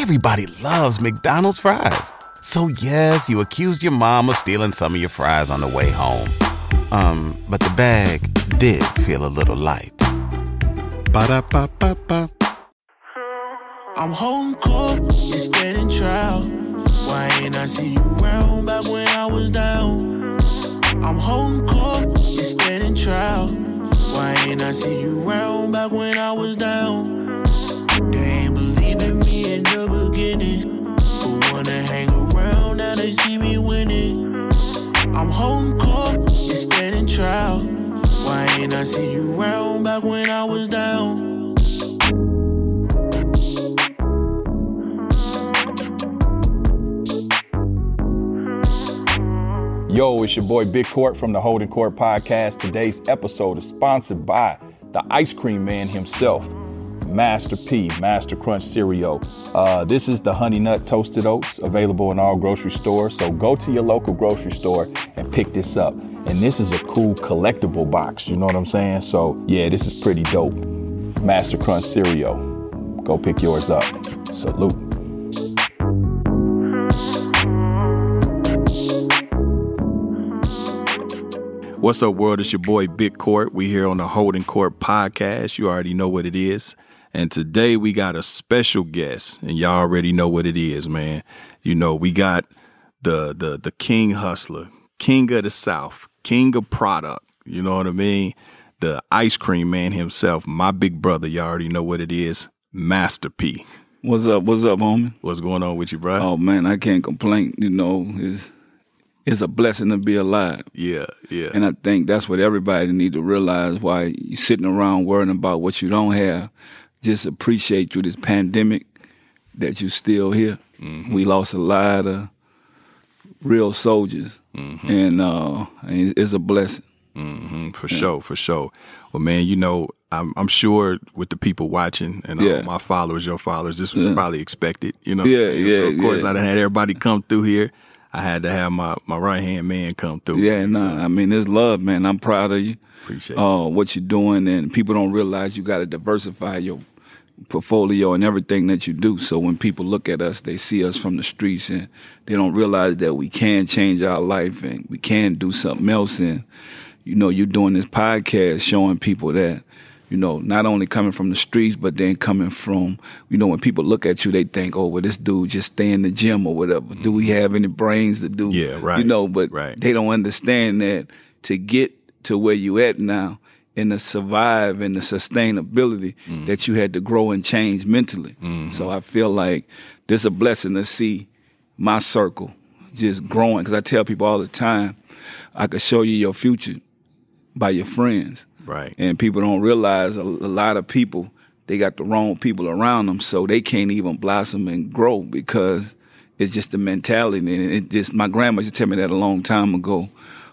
Everybody loves McDonald's fries. So yes, you accused your mom of stealing some of your fries on the way home. Um, but the bag did feel a little light. Ba-da-ba-ba-ba. I'm home court, you standing trial. Why ain't I see you round back when I was down? I'm home court, you standing trial. Why ain't I see you round back when I was down? The beginning, but wanna hang around now they see me winning. I'm home court, standing trial. Why ain't I see you round back when I was down? Yo, it's your boy Big Court from the Holding Court Podcast. Today's episode is sponsored by the ice cream man himself, Master P, Master Crunch Cereal. Uh, this is the Honey Nut Toasted Oats available in all grocery stores. So go to your local grocery store and pick this up. And this is a cool collectible box, you know what I'm saying? So yeah, this is pretty dope. Master Crunch Cereal. Go pick yours up. Salute. What's up, world? It's your boy Big Court. We here on the Holding Court podcast. You already know what it is. And today we got a special guest, and y'all already know what it is, man. You know, we got the the the king hustler, king of the South, king of product. You know what I mean? The ice cream man himself, my big brother. Y'all already know what it is, Master P. What's up? What's up, homie? What's going on with you, bro? Oh man, I can't complain. You know, it's it's a blessing to be alive, yeah, yeah, and I think that's what everybody need to realize. Why you sitting around worrying about what you don't have? Just appreciate through this pandemic that you're still here. Mm-hmm. We lost a lot of real soldiers, Mm-hmm. and uh, it's a blessing. hmm for sure, for sure. Well, man, you know, I'm I'm sure with the people watching and all Yeah. my followers, your followers, this was Yeah. probably expected. You know, Yeah, So, yeah, of course, yeah. I done had everybody come through here. I had to have my my right hand man come through. Yeah, nah. So, I mean, it's love, man. I'm proud of you. appreciate uh, what you're doing, and people don't realize you got to diversify your portfolio and everything that you do. So when people look at us, they see us from the streets, and they don't realize that we can change our life and we can do something else. And you know, you're doing this podcast, showing people that. You know, not only coming from the streets, but then coming from, you know, when people look at you, they think, oh, well, this dude just stay in the gym or whatever. Do we mm-hmm. have any brains to do? Yeah, right, You know, but right. they don't understand that to get to where you at now and to survive and the sustainability Mm. that you had to grow and change mentally. Mm-hmm. So I feel like this is a blessing to see my circle just growing because I tell people all the time, I could show you your future by your friends. right. And people don't realize a, a lot of people they got the wrong people around them, so they can't even blossom and grow because it's just the mentality. And it just my grandma used to tell me that a long time ago.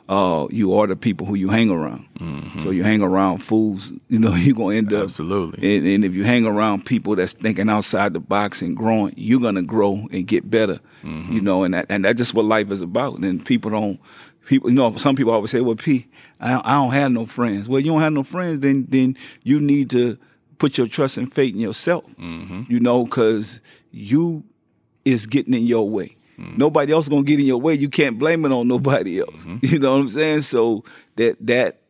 Uh, you are the people who you hang around. Mm-hmm. So you hang around fools, you know, you're gonna end up Absolutely. and, and if you hang around people that's thinking outside the box and growing, you're gonna grow and get better. Mm-hmm. You know, and that, and that's just what life is about. And people don't, people, you know, some people always say, "Well, P, I, I don't have no friends." Well, you don't have no friends, then then you need to put your trust and faith in yourself. Mm-hmm. You know, because you is getting in your way. Nobody else gonna get in your way. You can't blame it on nobody else. You know what I'm saying? So that that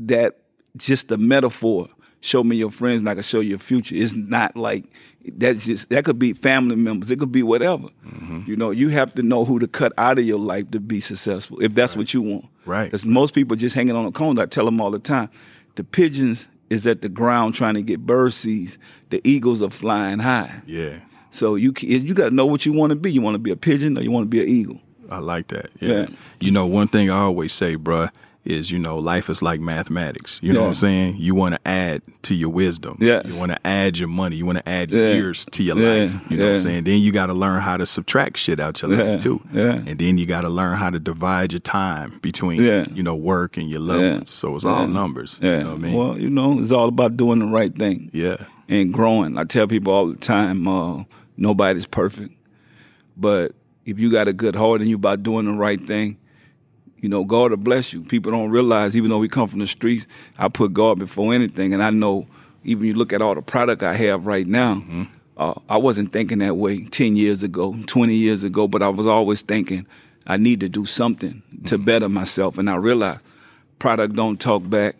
that just the metaphor. Show me your friends, and I can show you your future. It's not like that's just that could be family members. It could be whatever. Mm-hmm. You know, you have to know who to cut out of your life to be successful. If that's what you want, Right. Because most people just hanging on a cone. I tell them all the time, the pigeons is at the ground trying to get bird seeds. The eagles are flying high. Yeah. So you you got to know what you want to be. You want to be a pigeon or you want to be an eagle. I like that. Yeah. Yeah. You know, one thing I always say, bruh, is you know, life is like mathematics. You know what I'm saying? You want to add to your wisdom. Yeah. You want to add your money. You want to add Yeah. years to your Yeah. life. You know what I'm saying? Then you got to learn how to subtract shit out your Yeah. life too. Yeah. And then you got to learn how to divide your time between Yeah. you know work and your loved Yeah. ones. So it's all numbers. Yeah. You know what I mean? Well, you know, it's all about doing the right thing. yeah. and growing. I tell people all the time, uh, nobody's perfect, but if you got a good heart and you about doing the right thing, you know, God will bless you. People don't realize, even though we come from the streets, I put God before anything, and I know. Even you look at all the product I have right now, Uh, I wasn't thinking that way 10 years ago, 20 years ago, but I was always thinking I need to do something to better myself. And I realized product don't talk back.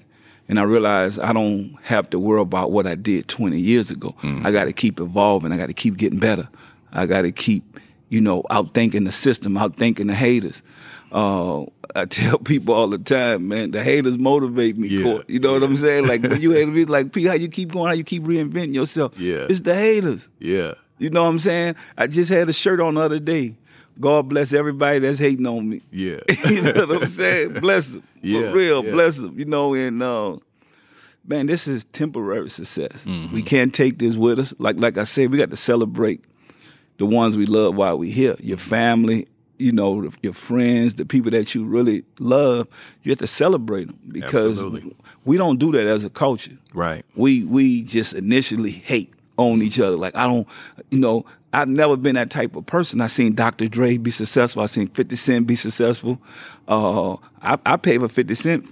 And I realized I don't have to worry about what I did 20 years ago. I got to keep evolving. I got to keep getting better. I got to keep, you know, outthinking the system, outthinking the haters. Uh, I tell people all the time, man, the haters motivate me. Yeah, Court. You know what I'm saying? Like when you hate me, like, P, how you keep going, how you keep reinventing yourself. Yeah. It's the haters. Yeah. You know what I'm saying? I just had a shirt on the other day. God bless everybody that's hating on me. Yeah. you know what I'm saying? Bless them. Yeah, For real, yeah. bless them. You know, and uh, man, this is temporary success. Mm-hmm. We can't take this with us. Like like I said, we got to celebrate the ones we love while we're here. Your family, you know, your friends, the people that you really love. You have to celebrate them because Absolutely. we don't do that as a culture right. we we just initially hate on each other. Like I don't, you know, I've never been that type of person. I seen Dr. Dre be successful. I seen 50 Cent be successful. Uh, I, I paid for 50 Cent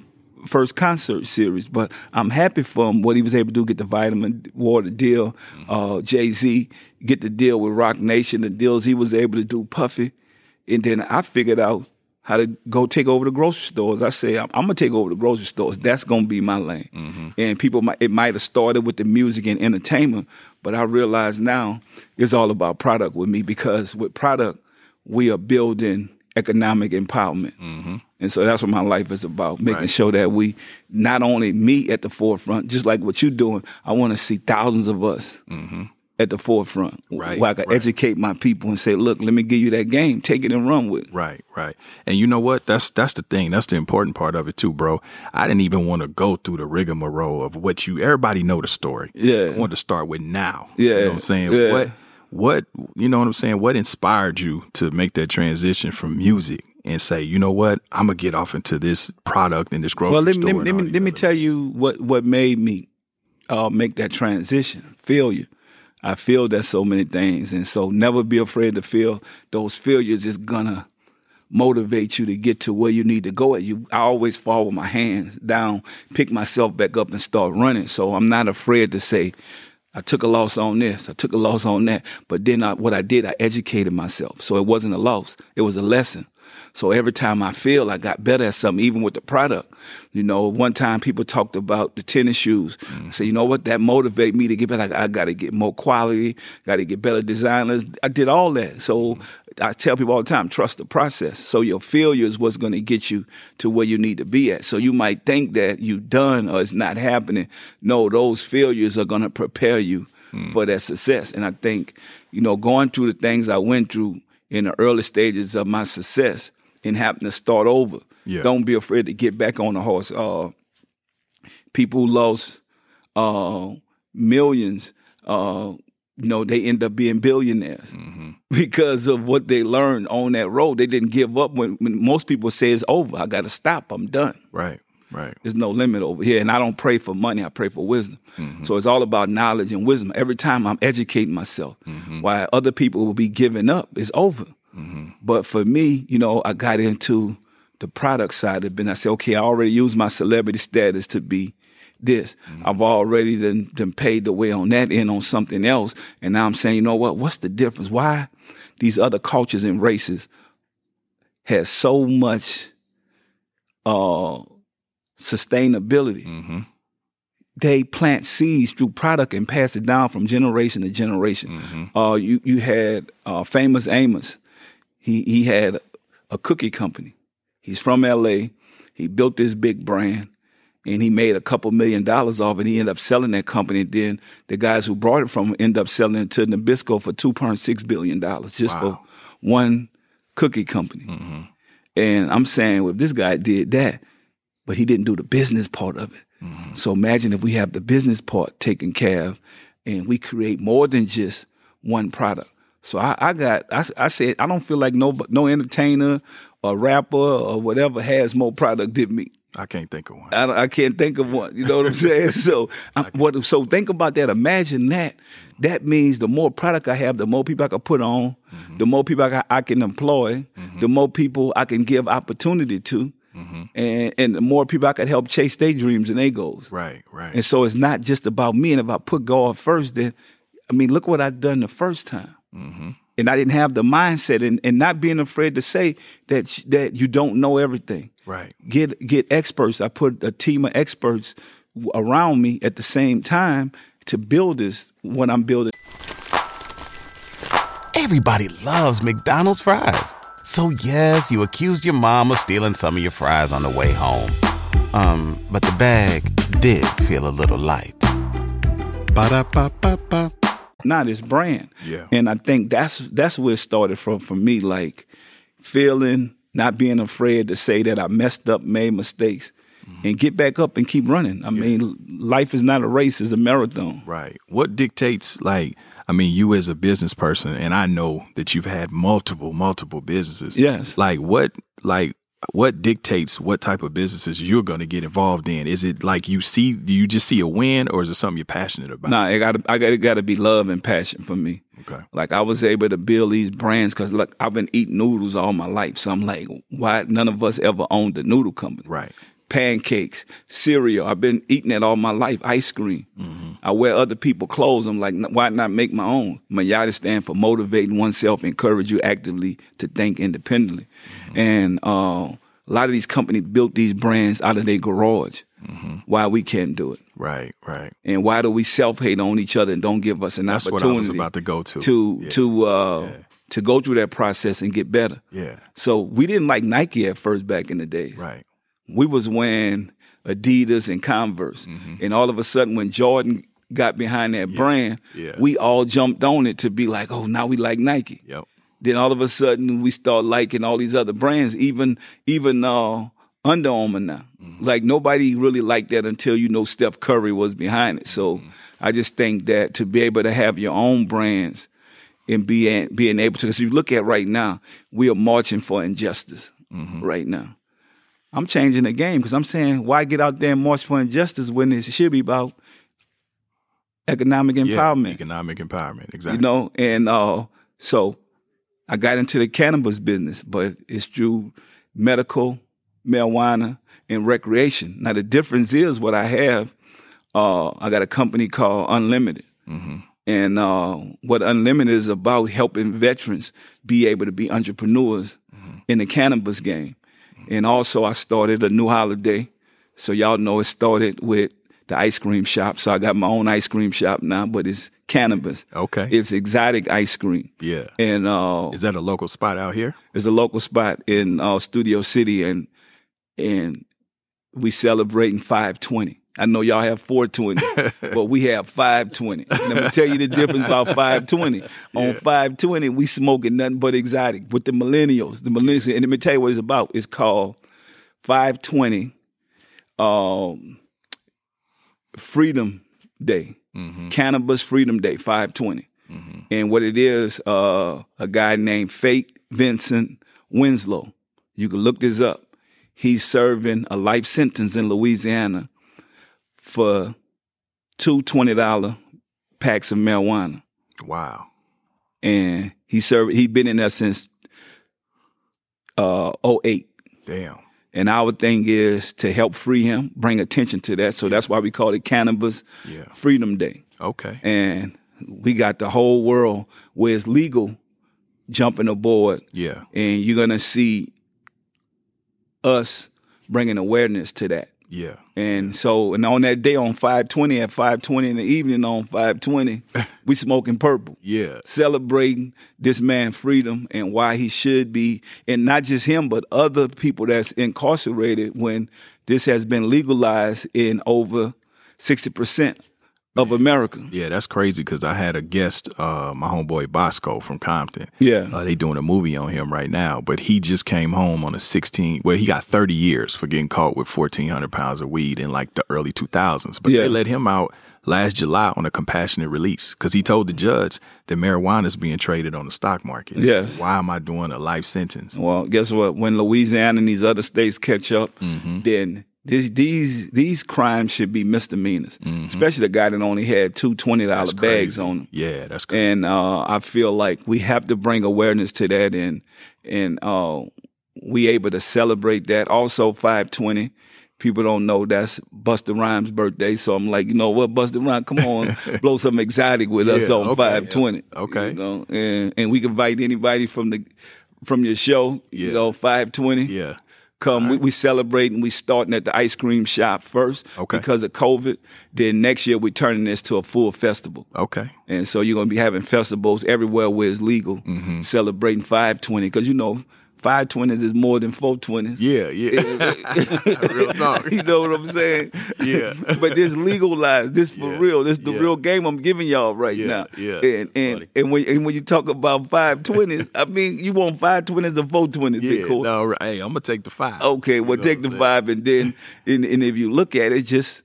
first concert series, but I'm happy for him what he was able to do. Get the vitamin water deal. Uh, Jay Z get the deal with Roc Nation. The deals he was able to do. Puffy, and then I figured out how to go take over the grocery stores. I say I'm, I'm gonna take over the grocery stores. That's gonna be my lane. And people might it might have started with the music and entertainment, but I realize now it's all about product with me because with product we are building economic empowerment. Mm-hmm. And so that's what my life is about, making Right. sure that we not only me at the forefront, just like what you're doing. I want to see thousands of us mm-hmm. At the forefront, Right, where I can right. educate my people and say, "Look, let me give you that game. Take it and run with it." Right, right. And you know what? That's that's the thing. That's the important part of it too, bro. I didn't even want to go through the rigmarole of what you everybody know the story. Yeah. I wanted to start with now. Yeah, You know what I'm saying? yeah. What what you know what I'm saying? What inspired you to make that transition from music and say, you know what, I'm gonna get off into this product and this grocery Well, let me let me let me, let me tell things. you what what made me uh, make that transition. Failure. I feel that so many things, and so never be afraid to feel those failures is gonna motivate you to get to where you need to go. You, I always fall with my hands down, pick myself back up, and start running. So I'm not afraid to say. I took a loss on this. I took a loss on that. But then I, what I did, I educated myself. So it wasn't a loss. It was a lesson. So every time I feel I got better at something, even with the product, you know, one time people talked about the tennis shoes. I said, you know what? That motivated me to get better. I, I got to get more quality, got to get better designers. I did all that. So I tell people all the time, trust the process. So your failure is what's going to get you to where you need to be at. So you might think that you done or it's not happening. No, those failures are going to prepare you for that success. And I think, you know, going through the things I went through in the early stages of my success and having to start over. Yeah. Don't be afraid to get back on the horse. Uh, people who lost uh, millions, uh, you know, they end up being billionaires because of what they learned on that road. They didn't give up when, when most people say it's over. I got to stop. I'm done. Right, right. There's no limit over here. And I don't pray for money, I pray for wisdom. So it's all about knowledge and wisdom. Every time I'm educating myself, why other people will be giving up, it's over. But for me, you know, I got into the product side of it. And I said, okay, I already used my celebrity status to be this. I've already done, done paid the way on that end on something else. And now I'm saying, you know what? What's the difference? Why these other cultures and races has so much uh sustainability. Mm-hmm. They plant seeds through product and pass it down from generation to generation. Mm-hmm. Uh, you you had uh, famous Amos. He he had a cookie company. He's from L.A. He built this big brand, and he made a couple million dollars off it. He ended up selling that company. Then the guys who brought it from him ended up selling it to Nabisco for two point six billion dollars just Wow. for one cookie company. Mm-hmm. And I'm saying, well, if this guy did that, but he didn't do the business part of it. Mm-hmm. So imagine if we have the business part taken care of and we create more than just one product. So I, I got, I, I said, I don't feel like no, no entertainer or rapper or whatever has more product than me. I can't think of one. I, I can't think of one. You know what I'm saying? So, I'm, what? So think about that. Imagine that. That means the more product I have, the more people I can put on, mm-hmm. the more people I, I can employ, mm-hmm. the more people I can give opportunity to, mm-hmm. and and the more people I can help chase their dreams and their goals. Right, right. And so it's not just about me. And if I put God first, then I mean, look what I've done the first time. Mm-hmm. And I didn't have the mindset and, and not being afraid to say that sh- that you don't know everything. Right. Get get experts. I put a team of experts around me at the same time to build this what I'm building. Everybody loves McDonald's fries. So yes, you accused your mom of stealing some of your fries on the way home. Um, but the bag did feel a little light. Ba-da-ba-ba-ba. Not his brand. Yeah. And I think that's that's where it started from for me, like feeling not being afraid to say that I messed up, made mistakes, Mm-hmm. and get back up and keep running. I mean, life is not a race; it's a marathon. Right. What dictates like I mean you as a business person and I know that you've had multiple multiple businesses. Yes. Like what like what dictates what type of businesses you're going to get involved in? Is it like you see do you just see a win or is it something you're passionate about? Nah, it got to I got to be love and passion for me. Okay. Like I was able to build these brands because look, I've been eating noodles all my life, so I'm like, why none of us ever owned a noodle company? Right. Pancakes, cereal. I've been eating that all my life. Ice cream. I wear other people's clothes. I'm like, why not make my own? Mayada stand for motivating oneself, encourage you actively to think independently. And uh, a lot of these companies built these brands out of their garage. Why we can't do it? Right, right. And why do we self hate on each other and don't give us an That's what I was about to go to. to Yeah. to uh, to go through that process and get better? Yeah. So we didn't like Nike at first back in the day. Right. We was wearing Adidas and Converse, mm-hmm. and all of a sudden when Jordan got behind that brand, yeah. we all jumped on it to be like, oh, now we like Nike. Yep. Then all of a sudden we start liking all these other brands, even even uh, Under Armour now. Mm-hmm. Like nobody really liked that until you know Steph Curry was behind it. So mm-hmm. I just think that to be able to have your own brands and being being able to, because you look at right now, we are marching for injustice right now. I'm changing the game because I'm saying, why get out there and march for injustice when it should be about economic Yeah, empowerment? Economic empowerment. Exactly. you know and uh so i got into the cannabis business but it's through medical marijuana and recreation now the difference is what i have uh i got a company called unlimited Mm-hmm. and uh what unlimited is about helping veterans be able to be entrepreneurs Mm-hmm. in the cannabis game and also i started a new holiday so y'all know it started with the ice cream shop so i got my own ice cream shop now but it's cannabis Okay. it's exotic ice cream. yeah. And uh, Is that a local spot out here? it's a local spot in uh, Studio City, and and we celebrating 520. I know y'all have 420, but we have 520. And let me tell you the difference about 520. On 520, we smoking nothing but exotic with the millennials. The millennials, and let me tell you what it's about. It's called 520 um, Freedom Day. Mm-hmm. Cannabis Freedom Day, 520. And what it is, uh, a guy named Fate Vincent Winslow. You can look this up. He's serving a life sentence in Louisiana for two $20 packs of marijuana. Wow. And he served he been in there since uh 08. Damn. And our thing is to help free him, bring attention to that. So that's why we call it Cannabis Yeah. Freedom Day. Okay. and we got the whole world where it's legal jumping aboard Yeah. and you're gonna see us bringing awareness to that Yeah. And so and on that day on 520 at 520 in the evening on 520 we smoking purple. Yeah. celebrating this man freedom and why he should be. And not just him but other people that's incarcerated when this has been legalized in over 60% of america Yeah, that's crazy because I had a guest, uh, my homeboy Bosco from Compton. Yeah. Uh, they doing a movie on him right now, but he just came home on a 16, well, he got 30 years for getting caught with 1,400 pounds of weed in like the early 2000s. But Yeah. they let him out last July on a compassionate release because he told the judge that marijuana is being traded on the stock market. Yes. Why am I doing a life sentence? Well, guess what? When Louisiana and these other states catch up, Mm-hmm. then this, these these crimes should be misdemeanors. Especially the guy that only had two twenty dollar Mm-hmm. Bags on him. Yeah, that's crazy. And uh, I feel like we have to bring awareness to that, and and uh, we able to celebrate that. Also, five twenty people don't know that's Busta Rhymes' birthday. So I'm like, you know what, Busta Rhymes, come on, blow some exotic with us Yeah, on okay, five twenty. Okay. you know, and and we can invite anybody from the from your show. Yeah. You know, five twenty. Yeah. Come, we, we celebrating. We starting at the ice cream shop first Okay. because of COVID. Then next year we turning this to a full festival. Okay. And so you're gonna be having festivals everywhere where it's legal, Mm-hmm. celebrating 520 because you know 520s is more than 420s. Yeah. Yeah. Real talk. you know what I'm saying? Yeah. but this legalized. This for Yeah. real. This the Yeah. real game I'm giving y'all right Yeah. now. Yeah. And and, and when and when you talk about 520s, I mean you want 520s or 420s, Yeah. big cool. No, right. hey, I'm gonna take the five. Okay, well know take the saying? five and then and, and if you look at it, it's just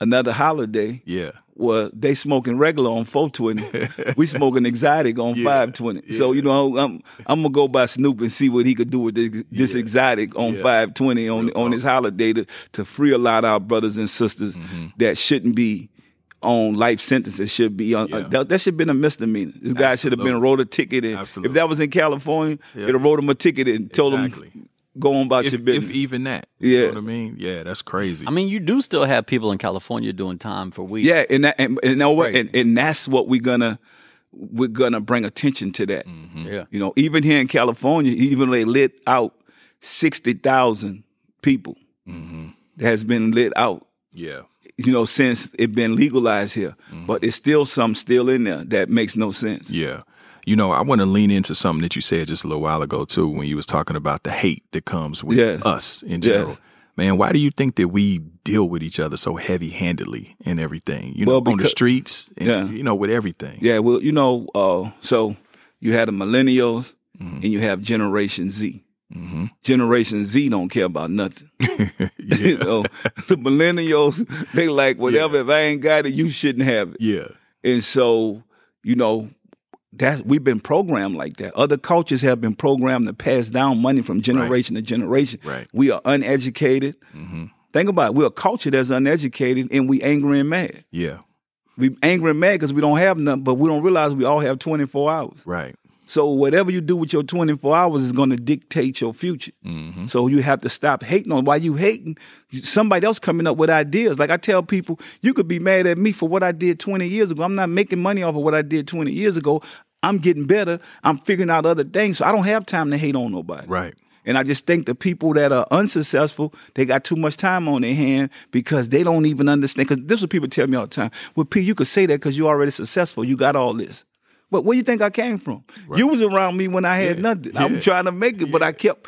another holiday. Yeah. Well, they smoking regular on 420. we smoking exotic on Yeah, 520. So you know, I'm I'm gonna go by Snoop and see what he could do with this, this Yeah, exotic on yeah. 520 on on his holiday to to free a lot of our brothers and sisters Mm-hmm. that shouldn't be on life sentences. Should be on uh, that, that should have been a misdemeanor. This guy should have been wrote a ticket. And Absolutely. if that was in California, Yeah. it'd have wrote him a ticket and told Exactly. him go on about If, your business. if even that. You Yeah. know what I mean? Yeah, that's crazy. I mean, you do still have people in California doing time for weed. Yeah, and that, and, and, you know what? and and that's what we're gonna we're gonna bring attention to that. Mm-hmm. yeah. You know, even here in California, even though they lit out sixty thousand people hmm that has been lit out. Yeah. You know, since it been legalized here, but it's still some still in there that makes no sense. Mm-hmm. Yeah. You know, I want to lean into something that you said just a little while ago too, when you was talking about the hate that comes with Yes. us in general. Yes. Man, why do you think that we deal with each other so heavy handedly in everything? You know, Well, on the streets, and, Yeah. you know, with everything. Yeah, well, you know, uh, so you had the millennials Mhm. and you have Generation Z. hmm Generation Z don't care about nothing. you know, the millennials, they like whatever. If I ain't got it, you shouldn't have it. yeah. And so, you know, that's we've been programmed like that. Other cultures have been programmed to pass down money from generation to generation. Right. We are uneducated. hmm Think about it. We're a culture that's uneducated and we angry and mad. Yeah. We angry and mad because we don't have nothing, but we don't realize we all have 24 hours. Right. So whatever you do with your 24 hours is going to dictate your future. hmm So you have to stop hating on. Why you hating? Somebody else coming up with ideas. Like I tell people, you could be mad at me for what I did 20 years ago. I'm not making money off of what I did 20 years ago. I'm getting better. I'm figuring out other things. So I don't have time to hate on nobody. Right. And I just think the people that are unsuccessful, they got too much time on their hand because they don't even understand. Because this is what people tell me all the time. Well, P, you could say that because you're already successful. You got all this. But where do you think I came from? You was around me when I had Yeah. nothing. Yeah. I'm trying to make it, but I kept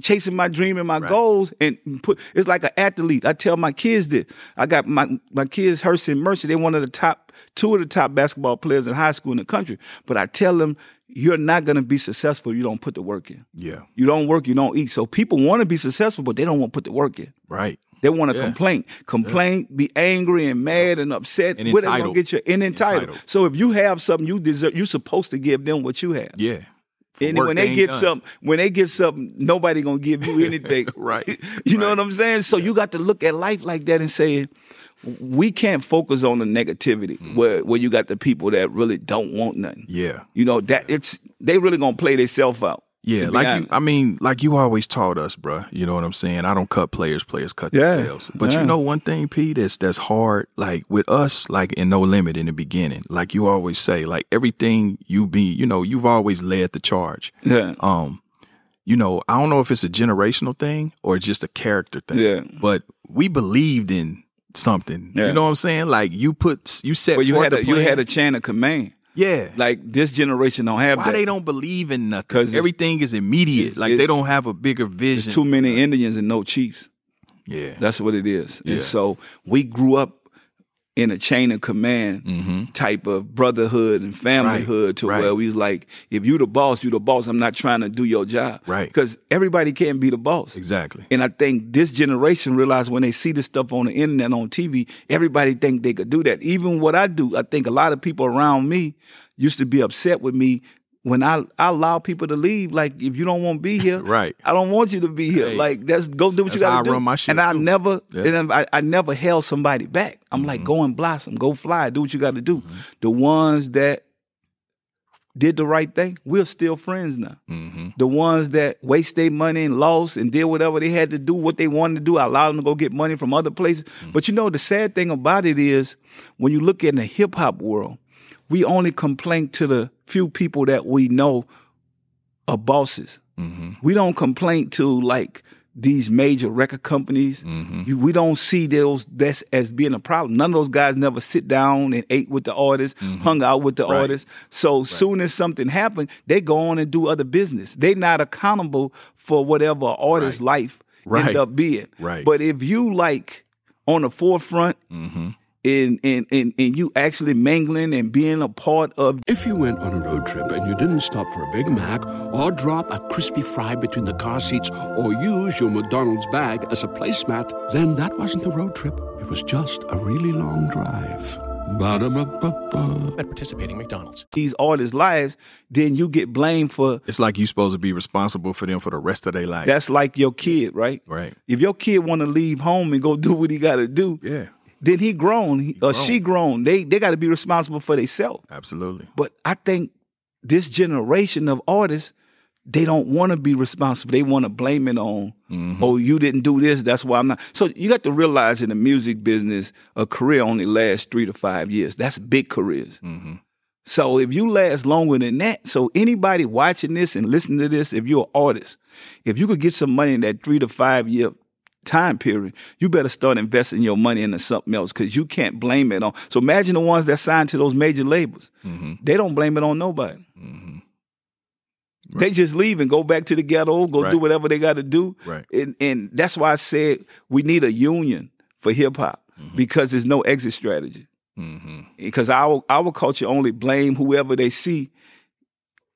chasing my dream and my Right. goals and put it's like an athlete. I tell my kids this. I got my my kids Hercy and Mercy, they're one of the top two of the top basketball players in high school in the country. But I tell them you're not gonna be successful if you don't put the work in. Yeah. You don't work, you don't eat. So people want to be successful, but they don't want to put the work in. Right. They want to Yeah. complain, complain, be angry and mad and upset. And they gonna get you and entitled. Entitled. So if you have something you deserve, you're supposed to give them what you have. Yeah. And when they get done. something, when they get something, nobody gonna give you anything. Right. You know what I'm saying? So you got to look at life like that and say, we can't focus on the negativity Mm. where where you got the people that really don't want nothing. Yeah. You know that it's they really gonna play themselves out. Yeah, like you. I mean, like you always taught us, bruh. You know what I'm saying? I don't cut players, players cut Yeah, themselves. But yeah. you know one thing, P, that's that's hard. Like with us, like in No Limit in the beginning, like you always say, like everything you be, you know, you've always led the charge. Yeah. Um, you know, I don't know if it's a generational thing or just a character thing. Yeah. But we believed in something. Yeah. You know what I'm saying? Like you put, you set. But you had a, you had a chain of command. Yeah. Like this generation don't have Why that. they don't believe in nothing? 'Cause Because Everything is immediate. it's- like they don't have a bigger vision. There's too many Indians and no chiefs. Yeah. That's what it is. Yeah. And so we grew up in a chain of command mm-hmm. type of brotherhood and familyhood to right. where we was like, if you the boss, you the boss. I'm not trying to do your job. Right. Because everybody can't be the boss. Exactly. And I think this generation realized when they see this stuff on the internet, on TV, everybody think they could do that. Even what I do, I think a lot of people around me used to be upset with me when I, I allow people to leave. Like, if you don't want to be here, Right. I don't want you to be here. Hey, like, that's go do what you got to do. run my shit, and I too. never, Yeah. Mm-hmm. and I, I never held somebody back. I'm like, go and blossom, go fly, do what you got to do. The ones that did the right thing, we're still friends now. Mm-hmm. The ones that waste their money and lost and did whatever they had to do, what they wanted to do, I allowed them to go get money from other places. But you know, the sad thing about it is when you look in the hip hop world, we only complain to the few people that we know are bosses. Mm-hmm. We don't complain to like these major record companies. Mm-hmm. You, we don't see those that's as being a problem. None of those guys never sit down and ate with the artists, hung out with the Mm-hmm. Right. artists. So soon as something happened, they go on and do other business. They're not accountable for whatever an artist's life Right. end up being. Right. But if you like on the forefront Mm-hmm. And, and and and you actually mingling and being a part of If you went on a road trip and you didn't stop for a Big Mac or drop a crispy fry between the car seats or use your McDonald's bag as a placemat, then that wasn't a road trip. It was just a really long drive. Ba-da-ba-ba-ba. at participating McDonald's. these artists' lives, then you get blamed for It's like you're supposed to be responsible for them for the rest of their life. that's like your kid, right? right. If your kid want to leave home and go do what he got to do, Yeah. Then he grown he, or grown. she grown. They they got to be responsible for themselves. Absolutely. But I think this generation of artists, they don't want to be responsible. They want to blame it on, Mm-hmm. oh, you didn't do this. That's why I'm not. So you got to realize in the music business, a career only lasts three to five years. That's big careers. Mm-hmm. So if you last longer than that, so anybody watching this and listening to this, if you're an artist, if you could get some money in that three to five year time period, you better start investing your money into something else because you can't blame it on. So imagine the ones that signed to those major labels. Mm-hmm. They don't blame it on nobody. Mm-hmm. They just leave and go back to the ghetto, go Right. do whatever they got to do. Right. And, and that's why I said we need a union for hip hop because there's no exit strategy. Mm-hmm. Because our our culture only blame whoever they see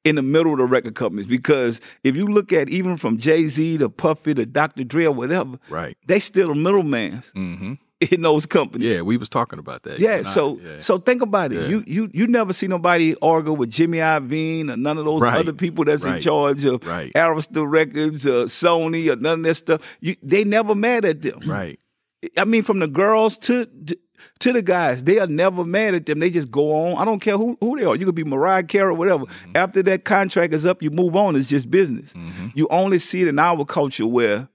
in the middle of the record companies. Because if you look at even from Jay Z to Puffy to Dr. Dre or whatever, Right. they still the middleman Mm-hmm. in those companies. Yeah, we was talking about that. Yeah, and I, so yeah. so think about it. Yeah. You you you never see nobody argue with Jimmy Iovine or none of those Right. other people that's in charge of Right. Arista Records, or Sony, or none of that stuff. You, they never mad at them. right. I mean, from the girls to to the guys, they are never mad at them. They just go on. I don't care who, who they are. You could be Mariah Carey or whatever. Mm-hmm. After that contract is up, you move on. It's just business. Mm-hmm. You only see it in our culture where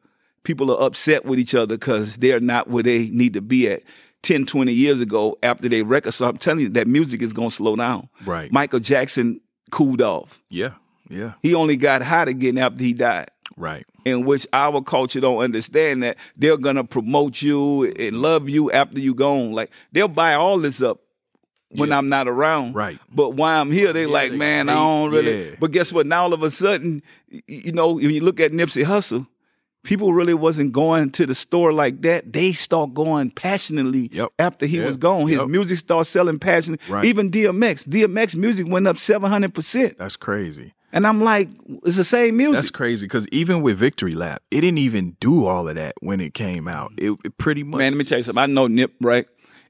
people are upset with each other because they're not where they need to be at 10, 20 years ago after they record. So I'm telling you, that music is going to slow down. Right. Michael Jackson cooled off. Yeah. Yeah. He only got hot again after he died Right. In which our culture don't understand that they're gonna promote you and love you after you gone. Like they'll buy all this up when Yeah. I'm not around. Right. But while I'm here, they Yeah, like, they man, I don't really. yeah. But guess what? Now all of a sudden, you know, when you look at Nipsey Hussle, people really wasn't going to the store like that. They start going passionately Yep. after he Yep. was gone. His Yep. music started selling passionately. Right. Even DMX, DMX music went up seven hundred percent. That's crazy. And I'm like, it's the same music. That's crazy because even with Victory Lap, it didn't even do all of that when it came out. It, it pretty much. Man, let me tell you something. I know Nip, right?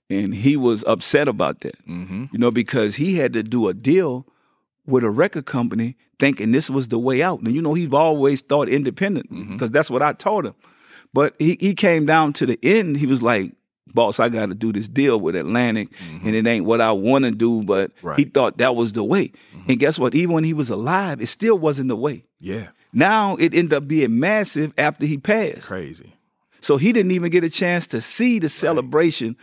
And he was upset about that. Mm-hmm. You know, because he had to do a deal with a record company thinking this was the way out. And you know, he's always thought independent because that's what I told him. But he, he came down to the end, he was like, Boss, I got to do this deal with Atlantic, and mm-hmm. it ain't what I want to do, but Right. he thought that was the way. Mm-hmm. And guess what? Even when he was alive, it still wasn't the way. Yeah. Now it ended up being massive after he passed. Crazy. So he didn't even get a chance to see the celebration,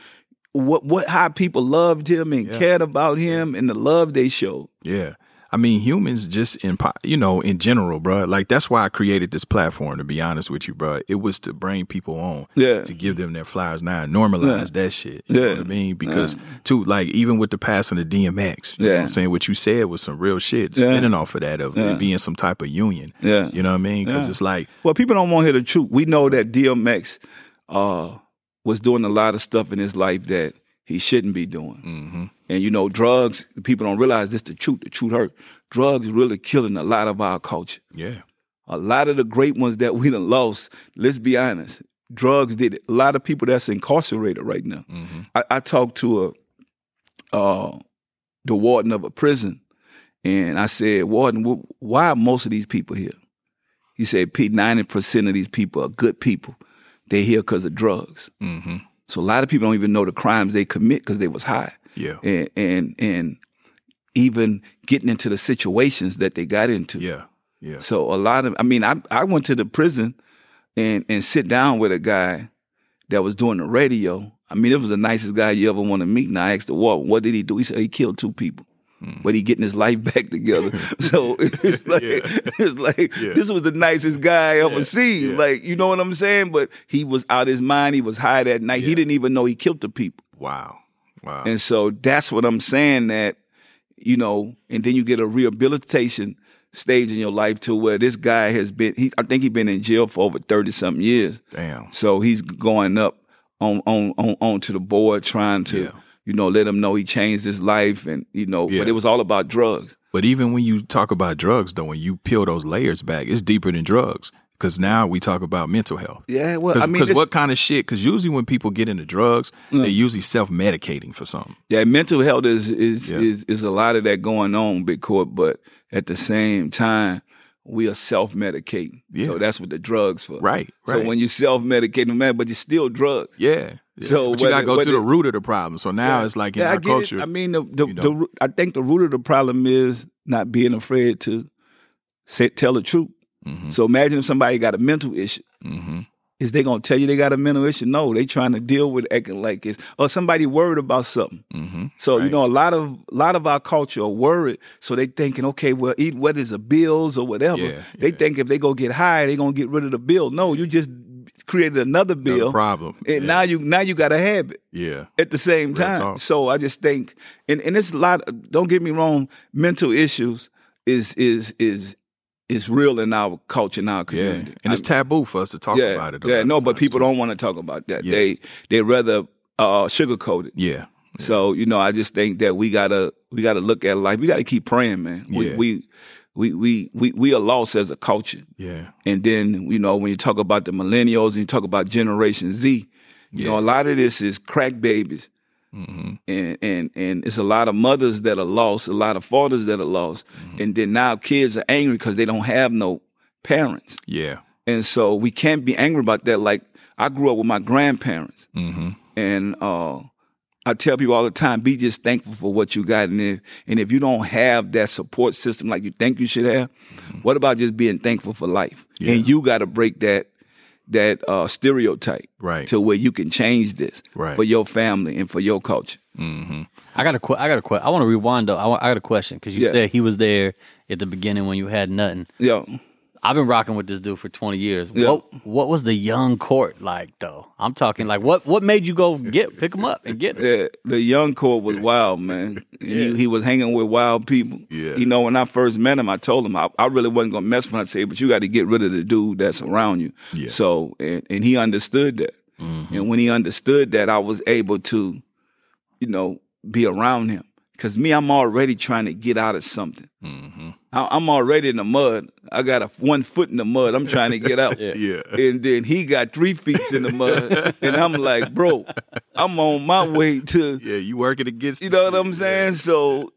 what what how people loved him and Yeah. cared about him and the love they showed. Yeah. I mean, humans just in, po- you know, in general, bro. Like that's why I created this platform. To be honest with you, bro, it was to bring people on, Yeah. to give them their flowers now, normalize that shit. You know Yeah. what I mean? Because too, like even with the passing of DMX, you know what Yeah. I'm saying what you said was some real shit. Yeah. Spinning off of that of Yeah. it being some type of union. Yeah. You know what I mean? Because Yeah. it's like, Well, people don't want to hear the truth. We know that DMX uh, was doing a lot of stuff in his life that he shouldn't be doing. hmm And you know, drugs, people don't realize this the truth. The truth hurt. Drugs really killing a lot of our culture. yeah, A lot of the great ones that we done lost, let's be honest, drugs did it. A lot of people that's incarcerated right now. hmm I, I talked to a uh, the warden of a prison, and I said, "Warden, wh- why are most of these people here?" He said, "Pete, ninety percent of these people are good people. They're here because of drugs. hmm So a lot of people don't even know the crimes they commit because they was high. Yeah, And and and even getting into the situations that they got into. Yeah. Yeah. So a lot of, I mean, I I went to the prison and and sit down with a guy that was doing the radio. I mean, it was the nicest guy you ever want to meet. And I asked the what what did he do? He said he killed two people. Hmm. But he getting his life back together. so it's like Yeah. it's like Yeah. this was the nicest guy I ever Yeah. seen. Like, you know what I'm saying? But he was out his mind, he was high that night. He didn't even know he killed the people. Wow. Wow. And so that's what I'm saying that, you know, and then you get a rehabilitation stage in your life to where this guy has been he I think he's been in jail for over 30 something years. Damn. So he's going up on on on onto the board trying to, Yeah. you know, let him know he changed his life and you know, Yeah. but it was all about drugs. But even when you talk about drugs, though, when you peel those layers back, it's deeper than drugs. Because now we talk about mental health. Yeah, well, Because I mean, it's- what kind of shit? Because usually when people get into drugs, Mm. they're usually self medicating for something. Yeah, mental health is is Yeah. is is a lot of that going on, big court. But at the same time, we are self medicating. Yeah. So that's what the drugs for. Right. right. So when you self medicating, man, but you're still drugs. yeah. yeah. So but you gotta whether- go to the whether- root of the problem. So now Yeah. it's like in yeah, I our it. culture. I mean, the, the, you know. root- I think the root of the problem is not being afraid to say tell the truth. Hmm So imagine if somebody got a mental issue. hmm Is they gonna tell you they got a mental issue? No, they trying to deal with acting like it's or somebody worried about something. hmm So you know, a lot of a lot of our culture are worried. So they thinking, okay, well, eat whether it's a bills or whatever. Yeah, they yeah. think if they go get high, they gonna get rid of the bill. No, you just created another Another bill, problem. and yeah. now you now you got a habit. yeah. at the same Real time. talk. So I just think, and and it's a lot. Don't get me wrong, mental issues is is is is real in our culture, in our Yeah. community. And it's taboo for us to talk yeah, about it. Yeah, no, but people too. don't want to talk about that. Yeah. They they rather uh, sugarcoat it. Yeah. So you know, I just think that we gotta we gotta look at life. We gotta keep praying, man. We Yeah. we, we we we we are lost as a culture. Yeah. And then you know when you talk about the millennials and you talk about Generation Z, you know a lot of this is crack babies, hmm and and and it's a lot of mothers that are lost, a lot of fathers that are lost, Mm-hmm. and then now kids are angry because they don't have no parents, Yeah. and so we can't be angry about that. Like I grew up with my grandparents. hmm And uh, I tell people all the time, be just thankful for what you got. And if, and if you don't have that support system like you think you should have, what about just being thankful for life? Mm-hmm. Yeah. And you got to break that that uh, stereotype Right. to where you can change this Right. for your family and for your culture. hmm I got a que- I got a que- I want to rewind though. I, wa- I got a question because you Yeah. said he was there at the beginning when you had nothing. Yeah. I've been rocking with this dude for 20 years. Yeah. What what was the young court like though? I'm talking like what what made you go get pick him up and get him? Yeah, the young court was wild, man. And he, he was hanging with wild people. Yeah. You know, when I first met him, I told him I, I really wasn't gonna mess with him. I said, but you got to get rid of the dude that's around you. Yeah. So, and, and he understood that. Mm-hmm. And when he understood that, I was able to, you know, be around him. Cause me, I'm already trying to get out of something. hmm I, I'm already in the mud. I got a one foot in the mud. I'm trying to get out. Yeah. Yeah. And then he got three feet in the mud, and I'm like, bro, I'm on my way to Yeah. You working against. you know what I'm saying? So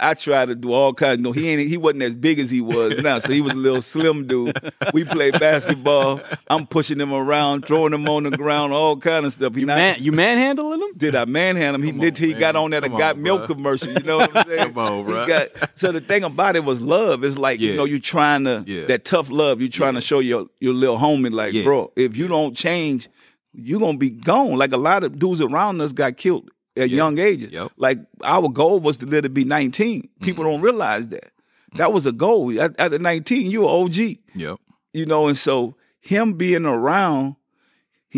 I try to do all kinds. No, he ain't. He wasn't as big as he was now. So he was a little slim dude. We played basketball. I'm pushing him around, throwing him on the ground, all kind of stuff. He You not- man you manhandling him? did I manhandle him? He Come did. on, he got on that Come a got on, milk bruh. Commercial. You know what I'm saying? Come on, bruh. got- so the thing about it was love. It's like Yeah. you know you're trying to Yeah. that tough love. You're trying to show your your little homie like, Yeah. bro, if you don't change, you're gonna be gone. Like a lot of dudes around us got killed at Yeah. young ages. Yep. Like our goal was to let it be 19. People Mm-hmm. don't realize that. That was a goal. At, at 19, you were OG Yep. you know, and so him being around,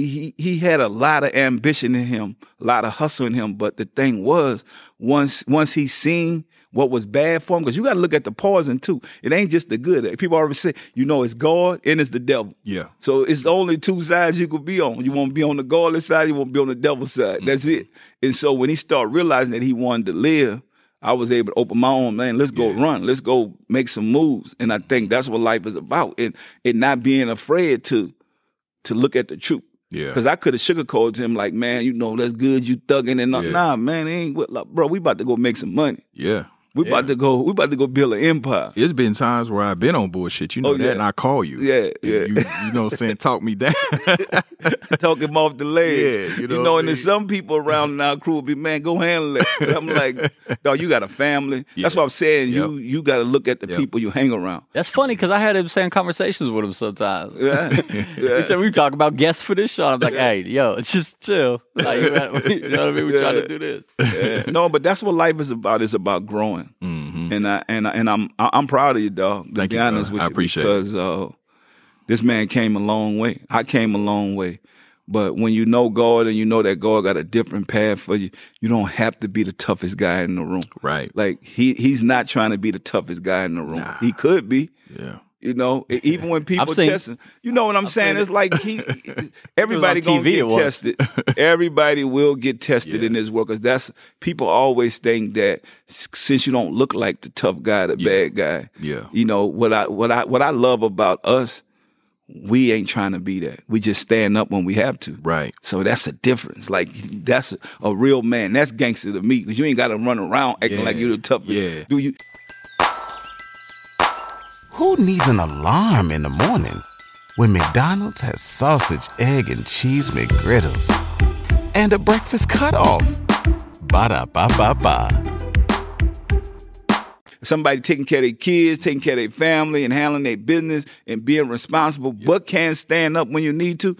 he he had a lot of ambition in him, a lot of hustle in him. But the thing was, once once he seen what was bad for him, because you got to look at the poison too. It ain't just the good. People always say, you know, it's God and it's the devil. Yeah. So it's the only two sides you could be on. You want to be on the godless side, you want to be on the devil's side. That's Mm-hmm. it. And so when he started realizing that he wanted to live, I was able to open my own man. Let's go Yeah. run. Let's go make some moves. And I think that's what life is about. And and not being afraid to to look at the truth. Yeah. Because I could have sugarcoated him like, man, you know, that's good. You thugging and. Yeah. nah, man, ain't what, like, bro. We about to go make some money. Yeah. We about to go. We about to go build an empire. It's been times where I've been on bullshit, you know Oh, that, yeah. and I call you. Yeah, yeah. You, you know what I'm saying? Talk me down. Talk him off the ledge. Yeah, you know you know, I and there's some people around in our crew will be, man, go handle it. And I'm like, dog, you got a family. That's Yeah. what I'm saying. You Yep. you got to look at the Yep. people you hang around. That's funny because I had them same conversations with him sometimes. Yeah, Every time we talk about guests for this show, I'm like, hey, yo, it's just chill. Like, you know what I mean? We're trying to do this. Yeah. No, but that's what life is about. It's about growing. Hmm And I and I, and I'm I- I'm proud of you, dog. To Thank be you, honest brother. with I you, appreciate it. because uh, this man came a long way. I came a long way. But when you know God and you know that God got a different path for you, you don't have to be the toughest guy in the room. Right. Like he he's not trying to be the toughest guy in the room. Nah. He could be. Yeah. You know, even when people seen- testing, you know what I'm saying? seen It's like he, everybody gonna TV, get tested. everybody will get tested Yeah. in this world because that's people always think that since you don't look like the tough guy, the Yeah. bad guy. Yeah. You know what I what I what I love about us, we ain't trying to be that. We just stand up when we have to. Right. So that's a difference. Like that's a, a real man. That's gangster to me because you ain't got to run around acting Yeah. like you're the tough. Yeah. Do you? Who needs an alarm in the morning when McDonald's has sausage, egg, and cheese McGriddles and a breakfast cutoff? Ba da ba ba ba. somebody taking care of their kids, taking care of their family, and handling their business and being responsible, but can stand up when you need to.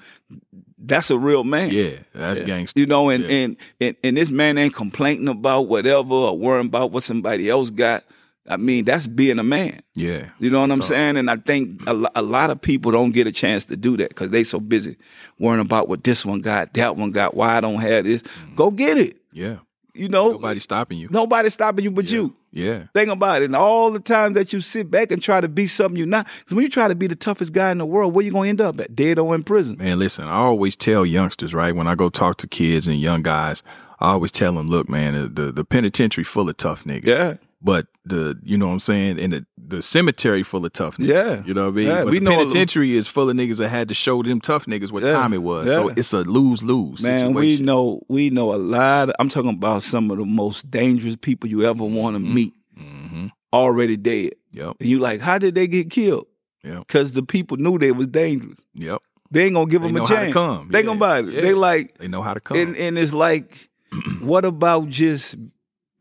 That's a real man. Yeah. That's gangster. You know, and, Yeah. and and and this man ain't complaining about whatever or worrying about what somebody else got. I mean, that's being a man. Yeah. You know what I'm saying? And I think a, lo- a lot of people don't get a chance to do that because they so busy worrying about what this one got, that one got, why I don't have this. Mm. Go get it. Yeah. You know, Nobody stopping you. nobody's stopping you but you. Yeah. Think about it. And all the times that you sit back and try to be something you're not. Because when you try to be the toughest guy in the world, where you going to end up at? Dead or in prison? Man, listen, I always tell youngsters, right, when I go talk to kids and young guys, I always tell them, look, man, the, the penitentiary full of tough niggas. Yeah. But the, you know what I'm saying, and the, the cemetery full of tough niggas. Yeah. You know what I mean? Yeah, but we the know penitentiary is full of niggas that had to show them tough niggas what Yeah. time it was. So it's a lose lose Man, situation. we know we know a lot. I'm talking about some of the most dangerous people you ever want to meet Mm-hmm. already dead. Yep. And you like, how did they get killed? Yep. Because the people knew they was dangerous. Yep. They ain't gonna give They them a chance. come. They Yeah. gonna buy it. Yeah. They like, They know how to come. and and it's like, what about just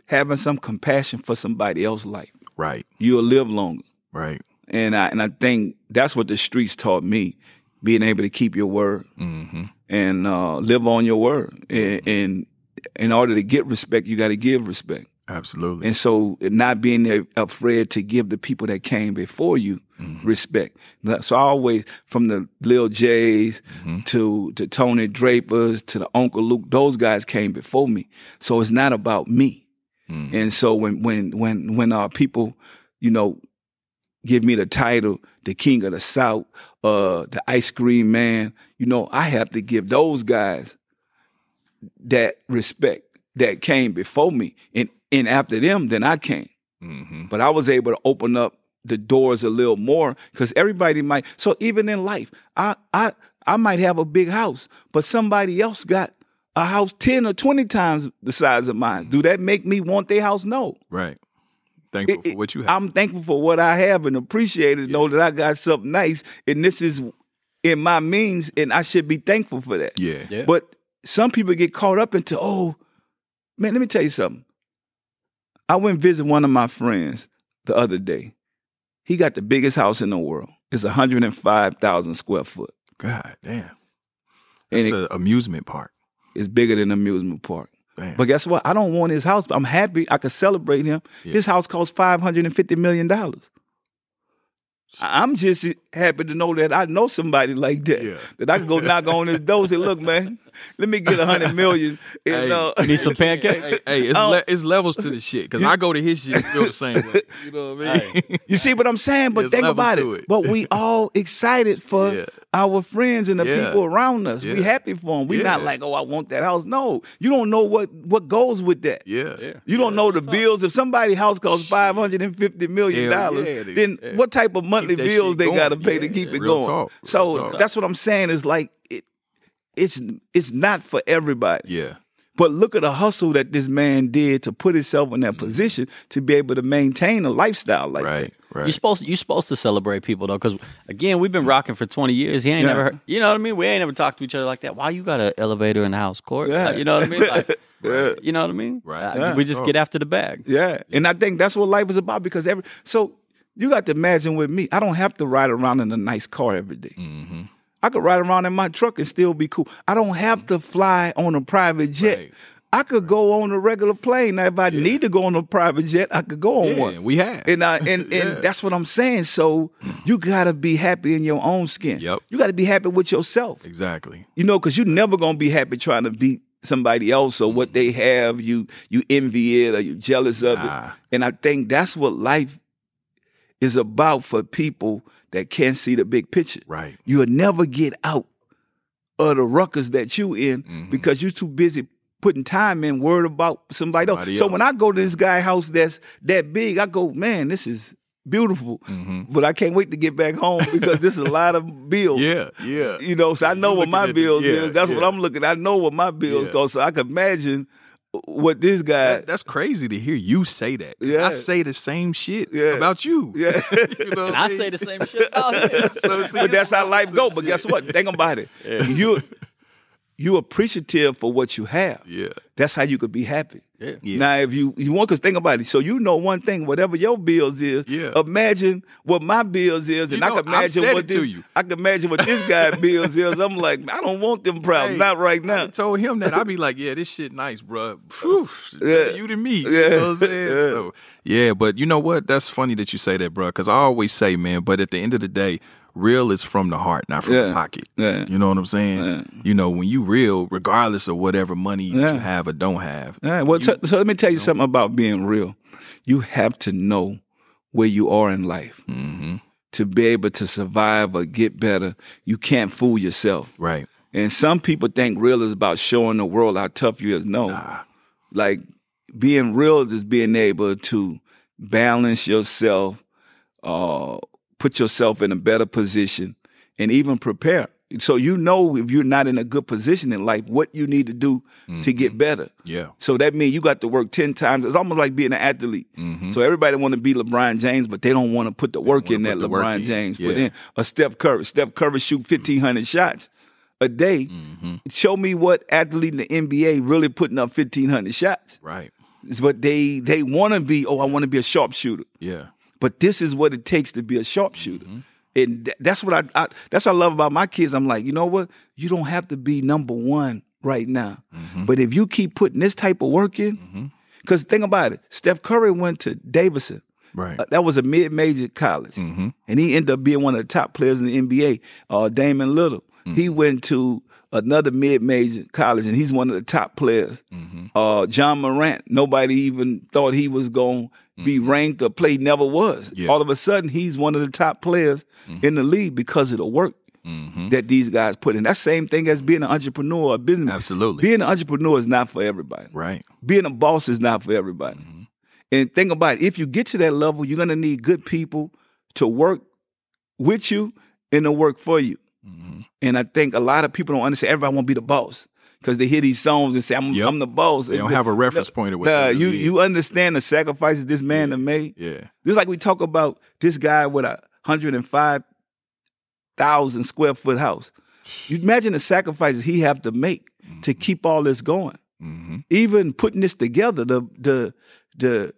having some compassion for somebody else's life? right. You'll live longer. Right. And I and I think that's what the streets taught me, being able to keep your word Mm-hmm. and uh, live on your word. And, and in order to get respect, you got to give respect. Absolutely. And so, not being afraid to give the people that came before you Mhm. respect. So I always, from the Lil J's Mhm. to to Tony Drapers to the Uncle Luke, those guys came before me. So it's not about me. Mhm. And so when when when when uh people, you know, give me the title, the King of the South, uh, the Ice Cream Man, you know, I have to give those guys that respect that came before me, and and after them, then I came. Mhm. But I was able to open up the doors a little more because everybody might. So even in life, I I I might have a big house, but somebody else got a house ten or twenty times the size of mine. Do mm-hmm. that make me want their house? No. Right. Thankful It- for what you have. I'm thankful for what I have and appreciate it. Know that I got something nice, and this is in my means, and I should be thankful for that. yeah. Yeah. But some people get caught up into, oh, man, let me tell you something. I went visit one of my friends the other day. He got the biggest house in the world. It's 105,000 square foot. God damn. It's an amusement park. It's bigger than an amusement park. Damn. But guess what? I don't want his house. But I'm happy I could celebrate him. Yeah. His house costs $550 million. I- I'm just happy to know that I know somebody like that. Yeah. That I can go knock on his door and say, look, man, let me get a hundred million. And, Hey, uh, need some pancakes? hey, hey, it's, Oh. le- it's levels to the shit. Because I go to his shit, feel the same way. You know what I mean? You see what I'm saying? But There's think about it. it. But we all excited for Yeah. our friends and the Yeah. people around us. We happy for them. We not like, oh, I want that house. No, you don't know what what goes with that. Yeah. Yeah. You don't know the bills. If somebody's house costs five hundred and fifty million dollars, yeah, then yeah. what type of monthly bills they got to pay to Yeah, keep it real going? talk, so that's what I'm saying. Is like it. It's it's not for everybody. Yeah. But look at the hustle that this man did to put himself in that Mm-hmm. position to be able to maintain a lifestyle like that. Right, right. You're right. supposed you're supposed to celebrate people though, because again, we've been rocking for 20 years. He ain't Yeah. never, heard, you know what I mean. We ain't never talked to each other like that. Why you got an elevator in the house, court? Yeah. Like, you know what I mean? Like, Yeah. You know what I mean? Right. Yeah. We just Oh. get after the bag. that. Yeah. And I think that's what life is about because every so you got to imagine with me, I don't have to ride around in a nice car every day. Mm-hmm. I could ride around in my truck and still be cool. I don't have to mm-hmm. fly on a private jet. Right. I could go on a regular plane. Now, if I need to go on a private jet, I could go on Yeah, one. we have. And I, and and Yeah. that's what I'm saying. So you gotta be happy in your own skin. Yep. You gotta be happy with yourself. exactly. You know, because you're never gonna be happy trying to beat somebody else or what mm-hmm. they have. You you envy it or you jealous of Nah. it. And I think that's what life is about for people that can't see the big picture. Right. You'll never get out of the ruckus that you in Mhm. because you're too busy putting time in word about somebody, Somebody else. So when I go to this guy house that's that big, I go, man, this is beautiful. hmm But I can't wait to get back home because this is a lot of bills. Yeah, yeah. You know, so I know what my at the- bills yeah, is. That's what. I'm looking. I know what my bills Yeah. cost. So I can imagine what this guy. That- that's crazy to hear you say that. Yeah. I say the same shit Yeah. about you. Yeah. you know And what I mean? say the same shit about him. So, see, but that's how life go. some But guess what? Think about it. You you appreciative for what you have. Yeah. That's how you could be happy. Yeah. Yeah. Now, if you you want to think about it, so you know one thing, whatever your bills is, Yeah. imagine what my bills is, and You I know, can I've imagine what this, you. I can imagine what this guy bills is. I'm like, I don't want them problems, Hey, not right I now. told him that I'd be like, yeah, this shit nice, bro. Phew, Yeah. you to me. You Yeah. know what I'm saying? Yeah. So, yeah, but you know what? That's funny that you say that, bro. Because I always say, man, but at the end of the day, real is from the heart, not from Yeah. the pocket. Yeah. You know what I'm saying? Yeah. You know, when you real, regardless of whatever money you have or don't have. All right. Well, you- so, so let me tell you something about being real. You have to know where you are in life hmm to be able to survive or get better. You can't fool yourself. Right. And some people think real is about showing the world how tough you is. No. Nah. Like being real is being able to balance yourself, uh, put yourself in a better position, and even prepare. So you know if you're not in a good position in life, what you need to do to get better. Yeah. So that means you got to work ten times. It's almost like being an athlete. hmm So everybody want to be LeBron James, but they don't want to put the work in that put LeBron in. James. Yeah. But then a Steph Curry. Steph Curry shoot fifteen hundred shots a day. hmm Show me what athlete in the NBA really putting up fifteen hundred shots. Right. What they they want to be. Oh, I want to be a sharpshooter. Yeah. But this is what it takes to be a sharpshooter. Mm-hmm. And th- that's what I, I that's what I love about my kids. I'm like, you know what? You don't have to be number one right now. Mm-hmm. But if you keep putting this type of work in, because think about it, Steph Curry went to Davidson. Right. Uh, that was a mid-major college, hmm and he ended up being one of the top players in the NBA. Uh, Damian Lillard. He went to another mid-major college, and he's one of the top players. hmm Uh, Ja Morant. Nobody even thought he was going to be ranked or play. Never was. Yeah. All of a sudden, he's one of the top players in the league because of the work hmm that these guys put in. That same thing as being an entrepreneur or a business. Absolutely. Being an entrepreneur is not for everybody. right. Being a boss is not for everybody. Mm-hmm. And think about it, if you get to that level, you're gonna need good people to work with you and to work for you. hmm And I think a lot of people don't understand. Everybody want to be the boss because they hear these songs and say, "I'm, Yep. I'm the boss." They don't have a reference point of what Nah, you you understand the sacrifices this man have made. Yeah. Just like we talk about this guy with a hundred and five thousand square foot house. You imagine the sacrifices he have to make to keep all this going. hmm Even putting this together, the the the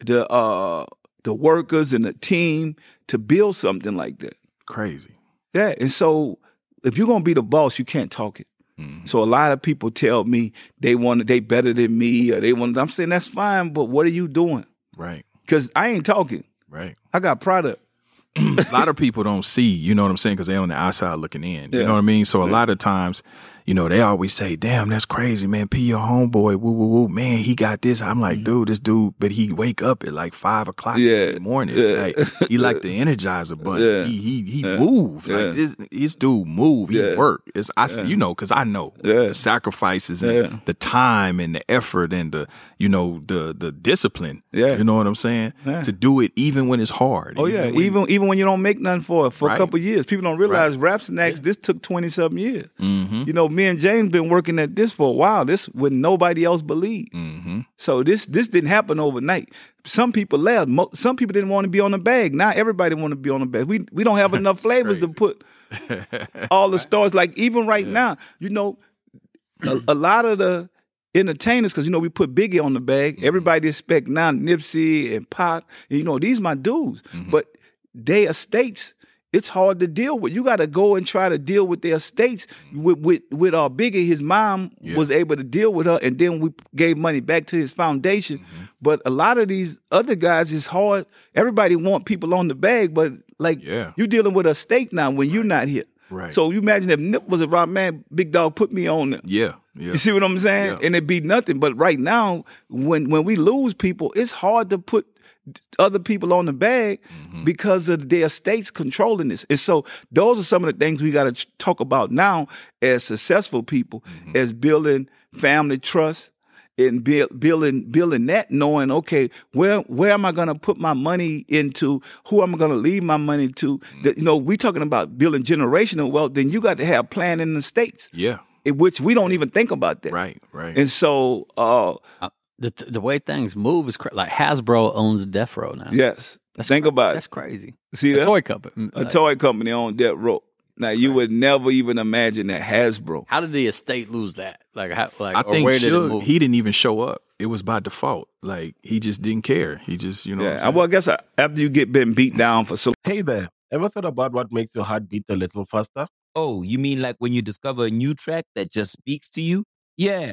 the uh the workers and the team to build something like that. Crazy. Yeah, and so if you're gonna be the boss, you can't talk it. Mhm. So a lot of people tell me they want to, they better than me or they want. I'm saying that's fine, but what are you doing? Right. Because I ain't talking. Right. I got product. a lot of people don't see, you know what I'm saying, because they're on the outside looking in. You Yeah. know what I mean? So a lot of times, you know, they always say, "Damn, that's crazy, man. P your homeboy, woo woo woo, man, he got this." I'm like, dude, this dude, but he wake up at like five o'clock Yeah. in the morning. Yeah. Like, he like the Energizer bunny. Yeah. He he he Yeah. move Yeah. like this. This dude move. He Yeah. work. It's I you know, because I know the sacrifices and the time and the effort and the you know the the discipline. Yeah. you know what I'm saying. To do it even when it's hard. Oh yeah, when- even even when you don't make nothing for it for Right. a couple years, people don't realize rap snacks. This took twenty something years. Mhm. You know, me and James been working at this for a while. This when nobody else believed. Mm-hmm. So this this didn't happen overnight. Some people left. Some people didn't want to be on the bag. Now everybody want to be on the bag. We we don't have enough flavors to put all the stars. Like even right now, you know, a, a lot of the entertainers, because you know we put Biggie on the bag. Mm-hmm. Everybody expect now Nipsey and Pac. And, you know these my dudes, Mhm. but they estates. It's hard to deal with. You got to go and try to deal with their estates. With with with uh, Biggie, his mom. Yeah. was able to deal with her, and then we gave money back to his foundation. Mm-hmm. But a lot of these other guys, it's hard. Everybody want people on the bag, but like Yeah. you dealing with a state now when you're not here. Right. So you imagine if Nip was a rock man, Big Dog put me on there. yeah, yeah. You see what I'm saying? Yeah. And it'd be nothing. But right now, when when we lose people, it's hard to put other people on the bag Mm-hmm. because of their states controlling this. And so those are some of the things we got to talk about now as successful people, Mm-hmm. as building family trust and build, building building that, knowing okay, where where am I going to put my money into? Who am I going to leave my money to? Mm-hmm. That, you know, we talking about building generational wealth. Then you got to have plan in the states, yeah. in which we don't even think about that. Right, right. And so, uh, The the way things move is cra- like Hasbro owns Death Row now. yes, That's think cra- about That's it. crazy. See A that? toy company. Mm, a Like, toy company on that road. Now you would never even imagine that Hasbro. How did the estate lose that? Like, how, like, I think where did it move? he didn't even show up. It was by default. Like he just didn't care. He just, you know. Yeah, what I- I'm well, I guess I, after you get been beat down for so Hey there, ever thought about what makes your heart beat a little faster? Oh, you mean like when you discover a new track that just speaks to you? Yeah,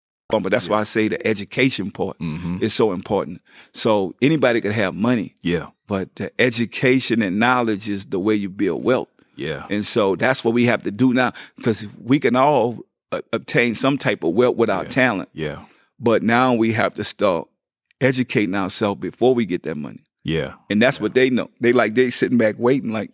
But that's why I say the education part hmm is so important. So anybody could have money, Yeah, but the education and knowledge is the way you build wealth. yeah. And so that's what we have to do now because we can all uh, obtain some type of wealth without Yeah. talent. Yeah, But now we have to start educating ourselves before we get that money. yeah, And that's what they know. They like they sitting back waiting like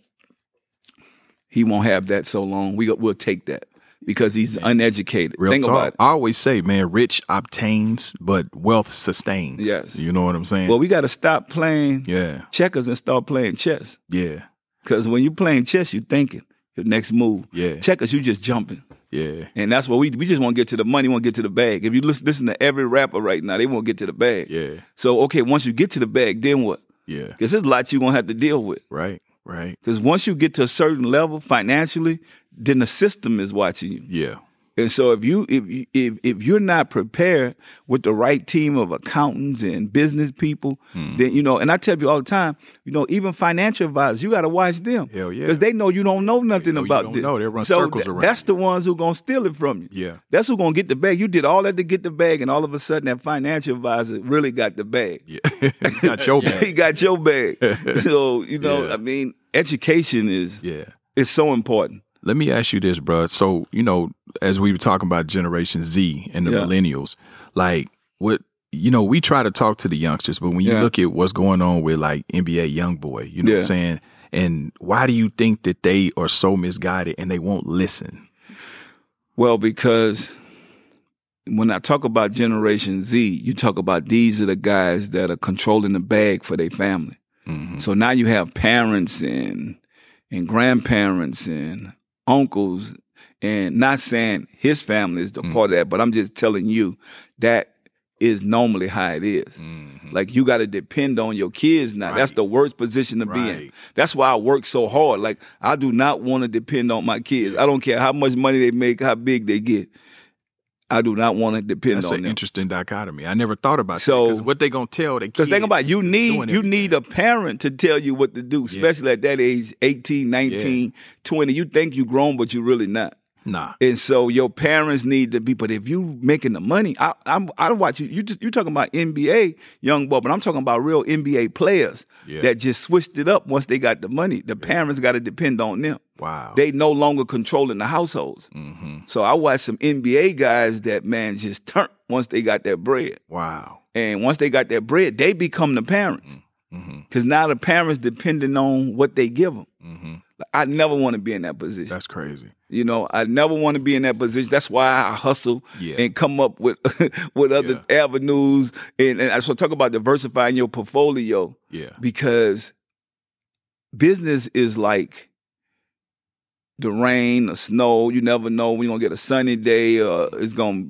he won't have that so long. We we'll take that because he's uneducated. Real Think talk. about it. I always say, man, rich obtains, but wealth sustains. Yes. you know what I'm saying. Well, we got to stop playing yeah, checkers and start playing chess. yeah, Because when you're playing chess, you're thinking your next move. yeah, Checkers, you just jumping. yeah, And that's what we we just want to get to the money, want to get to the bag. If you listen, listen to every rapper right now, they want to get to the bag. yeah, So okay, once you get to the bag, then what? yeah. Because there's a lot you're gonna have to deal with. Right, right. Because once you get to a certain level financially, then the system is watching you. Yeah, And so if you if if if you're not prepared with the right team of accountants and business people, Hmm. then you know, and I tell you all the time, you know, even financial advisors, you got to watch them. Hell yeah. Because they know you don't know nothing know you about don't this. know. They run so circles tha- around That's you. the ones who gonna steal it from you. yeah, That's who gonna get the bag. You did all that to get the bag, and all of a sudden that financial advisor really got the bag. yeah. Got your bag. he got your bag. so you know, Yeah. I mean, education is Yeah. it's so important. Let me ask you this, bro. So, you know, as we were talking about Generation Z and the Yeah. millennials, like what you know, we try to talk to the youngsters, but when you Yeah. look at what's going on with like NBA young boy, you know what I'm saying? And why do you think that they are so misguided and they won't listen? Well, because when I talk about Generation Z, you talk about these are the guys that are controlling the bag for their family. Mhm. So now you have parents and and grandparents and uncles, and not saying his family is the Mm. part of that, but I'm just telling you that is normally how it is. Mhm. Like you got to depend on your kids now. That's the worst position to be in. That's why I work so hard. Like I do not want to depend on my kids. I don't care how much money they make, how big they get. I do not want to depend That's on an them. interesting dichotomy. I never thought about So- that. Because what they gonna tell the Because think about it, you need you need a parent to tell you what to do, especially at that age, 18, 19, 20. You think you grown, but you really not. Nah. And so your parents need to be. But if you making the money, I, I'm I don't watch you. You just you talking about NBA young boy, but I'm talking about real NBA players Yeah. that just switched it up once they got the money. The parents got to depend on them. Wow. They no longer controlling the households. mm-hmm. So I watch some NBA guys that man just turn once they got that bread. Wow. And once they got that bread, they become the parents. Mm-hmm. Because now the parents depending on what they give them. Mm-hmm. I never want to be in that position. That's crazy. You know, I never want to be in that position. That's why I hustle Yeah. and come up with with other avenues. And, and so talk about diversifying your portfolio Yeah. because business is like the rain, the snow. You never know when you're gonna get a sunny day or it's gonna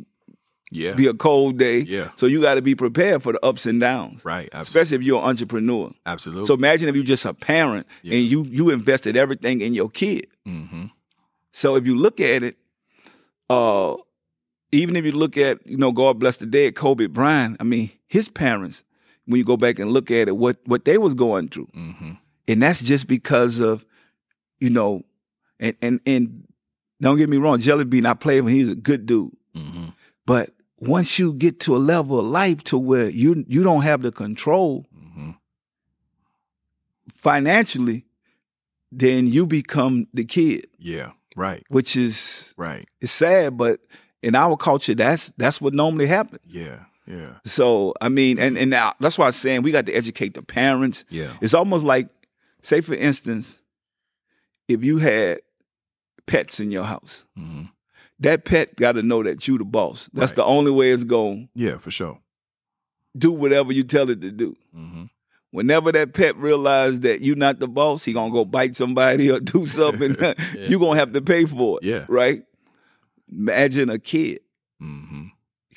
Yeah. be a cold day. Yeah. So you got to be prepared for the ups and downs. Right. Absolutely. Especially if you're an entrepreneur. Absolutely. So imagine if you're just a parent and you you invested everything in your kid. mm-hmm. So if you look at it, uh, even if you look at, you know, God bless the dead, Kobe Bryant, I mean, his parents, when you go back and look at it, what what they was going through. Mm-hmm. And that's just because of, you know, and and and don't get me wrong, Jelly Bean, I played him, he's a good dude. Mm-hmm. But once you get to a level of life to where you you don't have the control Mm-hmm. financially, then you become the kid. Yeah. Right. Which is Right. it's sad, but in our culture, that's that's what normally happens. Yeah. Yeah. So I mean, and and now that's why I'm saying we got to educate the parents. Yeah. It's almost like, say for instance, if you had pets in your house, Mm-hmm. That pet got to know that you the boss. That's the only way it's going Yeah. For sure. do whatever you tell it to do. Mm-hmm. Whenever that pet realizes that you're not the boss, he gonna go bite somebody or do something. you gonna have to pay for it. Yeah. Right. Imagine a kid. Mm-hmm.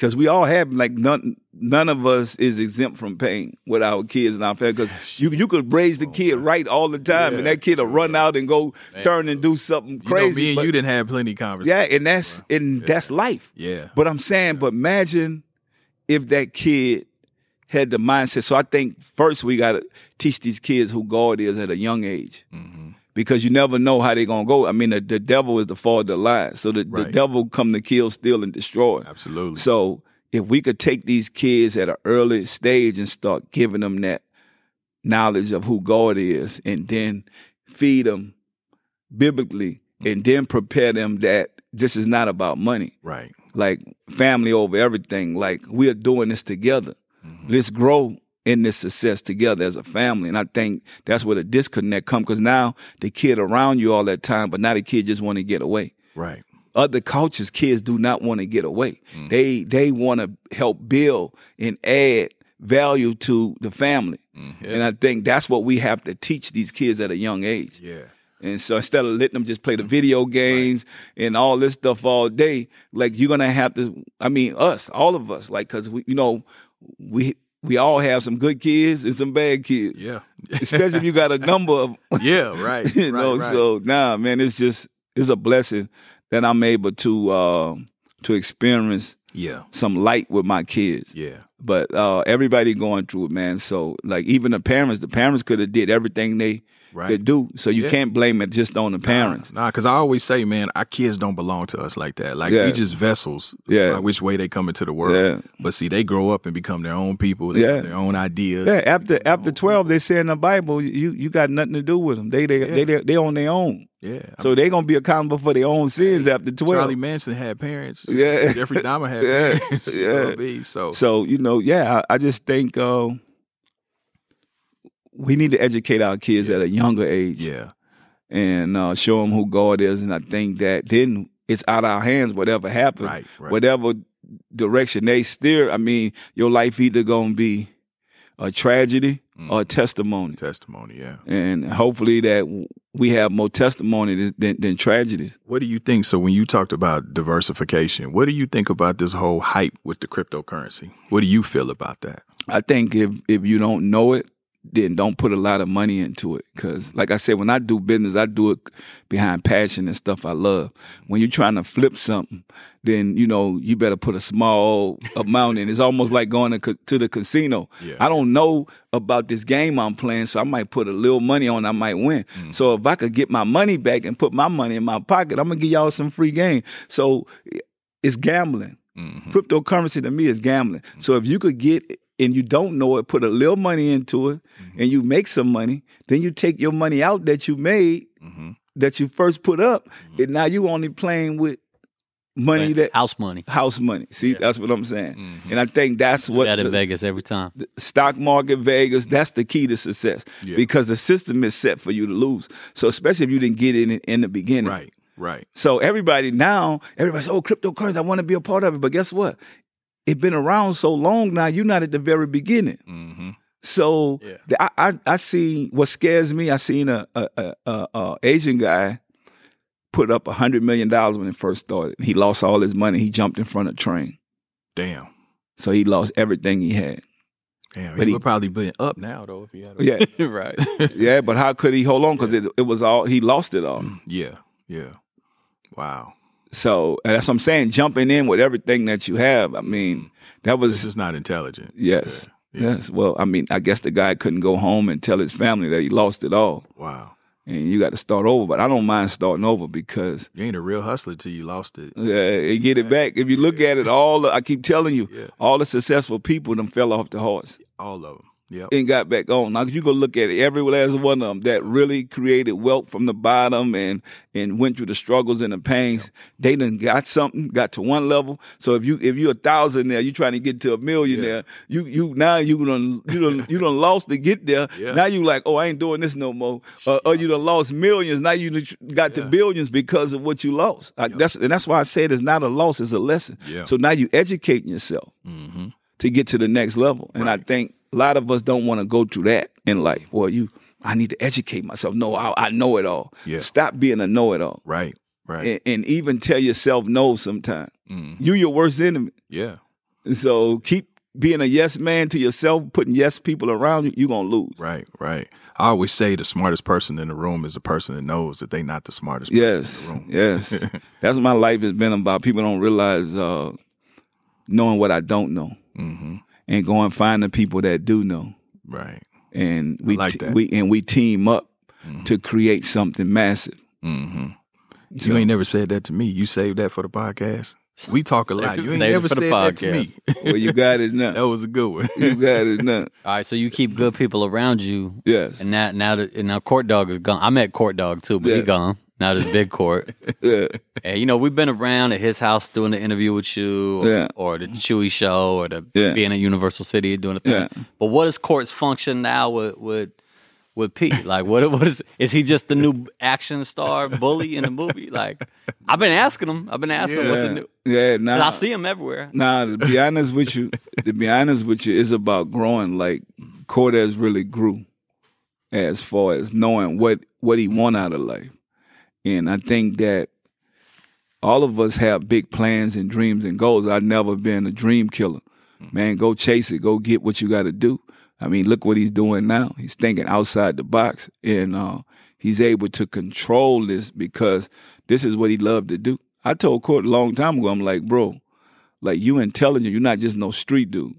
Because we all have like none none of us is exempt from pain with our kids and our family because you you could raise the kid right all the time and that kid will run out and go turn and do something crazy. You know, me and but- you didn't have plenty of conversations. yeah, and that's and that's life. Yeah. But I'm saying, but imagine if that kid had the mindset. So I think first we got to teach these kids who God is at a young age. Mm-hmm. Because you never know how they're gonna go. I mean, the, the devil is the father of lies. So the, the devil come to kill, steal, and destroy. Absolutely. So if we could take these kids at an early stage and start giving them that knowledge of who God is, and then feed them biblically, and mm-hmm. then prepare them that this is not about money. Right. Like family over everything. Like we are doing this together. Mm-hmm. Let's grow in this success together as a family. And I think that's where the disconnect comes because now the kid around you all that time, but now the kid just want to get away. Right. other cultures kids do not want to get away. Mm. They they want to help build and add value to the family. Mm-hmm. And i think that's what we have to teach these kids at a young age. Yeah. and so instead of letting them just play the mm-hmm. video games and all this stuff all day like you're gonna have to i mean us all of us like because we you know we we all have some good kids and some bad kids Yeah. especially if you got a number of Yeah. Right. you know right, right. so nah man it's just it's a blessing that i'm able to uh to experience Yeah. some light with my kids Yeah. but uh everybody going through it man so like even the parents the parents could have did everything they Right. could do so you Yeah. can't blame it just on the parents Nah, because I always say, man, our kids don't belong to us like that. Like Yeah. we just vessels. Yeah. Which way they come into the world. Yeah. But see, they grow up and become their own people. Yeah. their own ideas. yeah after after 12 they say in the bible you you got nothing to do with them they they they, they, they on their own Yeah. so they're gonna be accountable for their own sins after 12 Charlie Manson had parents. Yeah. Jeffrey Dahmer had Yeah. parents. Yeah. I mean? So, So you know, yeah, I, I just think uh, we need to educate our kids at a younger age, yeah. and uh, show them who God is. And I think that then it's out of our hands. Whatever happens, Right, right. whatever direction they steer. I mean, your life either gonna be a tragedy or a testimony. Mm. Testimony, yeah. And hopefully that we have more testimony than, than tragedies. What do you think? So when you talked about diversification, what do you think about this whole hype with the cryptocurrency? What do you feel about that? I think if if you don't know it, then don't put a lot of money into it. Cause like I said, when I do business, I do it behind passion and stuff I love. When you're trying to flip something, then you know you better put a small amount in. It's almost like going to, to the casino. Yeah. I don't know about this game I'm playing, so I might put a little money on. I might win. So if I could get my money back and put my money in my pocket, I'm gonna give y'all some free game. So it's gambling. Mhm. Cryptocurrency to me is gambling. So if you could get and you don't know it, put a little money into it, and you make some money, then you take your money out that you made Mhm. that you first put up, and now you only playing with money that house money. house money. See, that's what I'm saying. Mhm. And I think that's what That in the- Vegas every time. the stock market, Vegas, that's the key to success Yeah. because the system is set for you to lose. So especially if you didn't get in it in the beginning. Right, right. So everybody now, everybody's oh cryptocurrency, I want to be a part of it. But guess what? It's been around so long now. You're not at the very beginning. Mm-hmm. So Yeah. the- I, I I see what scares me. I seen a a, a, a, a Asian guy put up a hundred million dollars when it first started. He lost all his money. He jumped in front of a train, Damn. so he lost everything he had. Damn. But he he- would probably be up now though if he had. A, Yeah, right. yeah. But how could he hold on? Because it, it was all he lost it all. yeah. Yeah. Wow. So and that's what I'm saying. Jumping in with everything that you have. I mean, that This was is not intelligent. yes, Yeah. Yeah. yes. Well, I mean, I guess the guy couldn't go home and tell his family that he lost it all, Wow. and you got to start over. But I don't mind starting over because You ain't a real hustler till you lost it. Yeah, you get it back. If you look at it, all the, I keep telling you, Yeah. all the successful people them fell off the horse All of them. Yep. and got back on. Now you go look at it, every last one of them that really created wealth from the bottom and and went through the struggles and the pains. They done got something, got to one level. So if you if you're a thousand there, you trying to get to a millionaire. You you now you done you done you done lost to get there. Yeah. Now you like, oh, I ain't doing this no more. Uh, or you done lost millions. Now you got to billions because of what you lost. Like, That's and that's why I said it's not a loss, it's a lesson. Yeah. So now you educating yourself Mm-hmm. to get to the next level. And I think a lot of us don't want to go through that in life. Well, you, I need to educate myself. No, I, I know it all. Yeah. Stop being a know it all. Right. Right. And, and even tell yourself no sometimes. mm-hmm. You your worst enemy. Yeah. And so keep being a yes man to yourself, putting yes people around you, you're gonna lose. Right. Right. I always say the smartest person in the room is the person that knows that they're not the smartest Yes. person in the room. Yes. That's what my life has been about. People don't realize uh, knowing what I don't know. mm-hmm. And go and find the people that do know. Right. And we like te- that. we and we team up Mhm. to create something massive. Mm-hmm. You So- ain't never said that to me. You saved that for the podcast. We talk a lot. You ain't Save never for the said that to me. Well, you got it now. that was a good one. You got it now. All right, so you keep good people around you, Yes. and now now that and now Court Dog is gone. I met Court Dog too, but he Yes. gone. Now there's Big Court. Yeah. and you know we've been around at his house doing the interview with you, or, Yeah. or the Chewy show, or the Yeah. being at Universal City doing a thing. Yeah. But what is Court's function now with with with P? Like what what is is he just the new action star bully in the movie? Like I've been asking him. I've been asking him what the Yeah. new. Yeah. Now, I see him everywhere. now to be honest with you, to be honest with you, it's about growing. Like Cortez really grew as far as knowing what what he want out of life, and I think that all of us have big plans and dreams and goals. I've never been a dream killer. Man, go chase it. Go get what you got to do. I mean, look what he's doing now. He's thinking outside the box, and uh, he's able to control this because this is what he loved to do. I told Court a long time ago. I'm like, bro, like you intelligent. You're not just no street dude.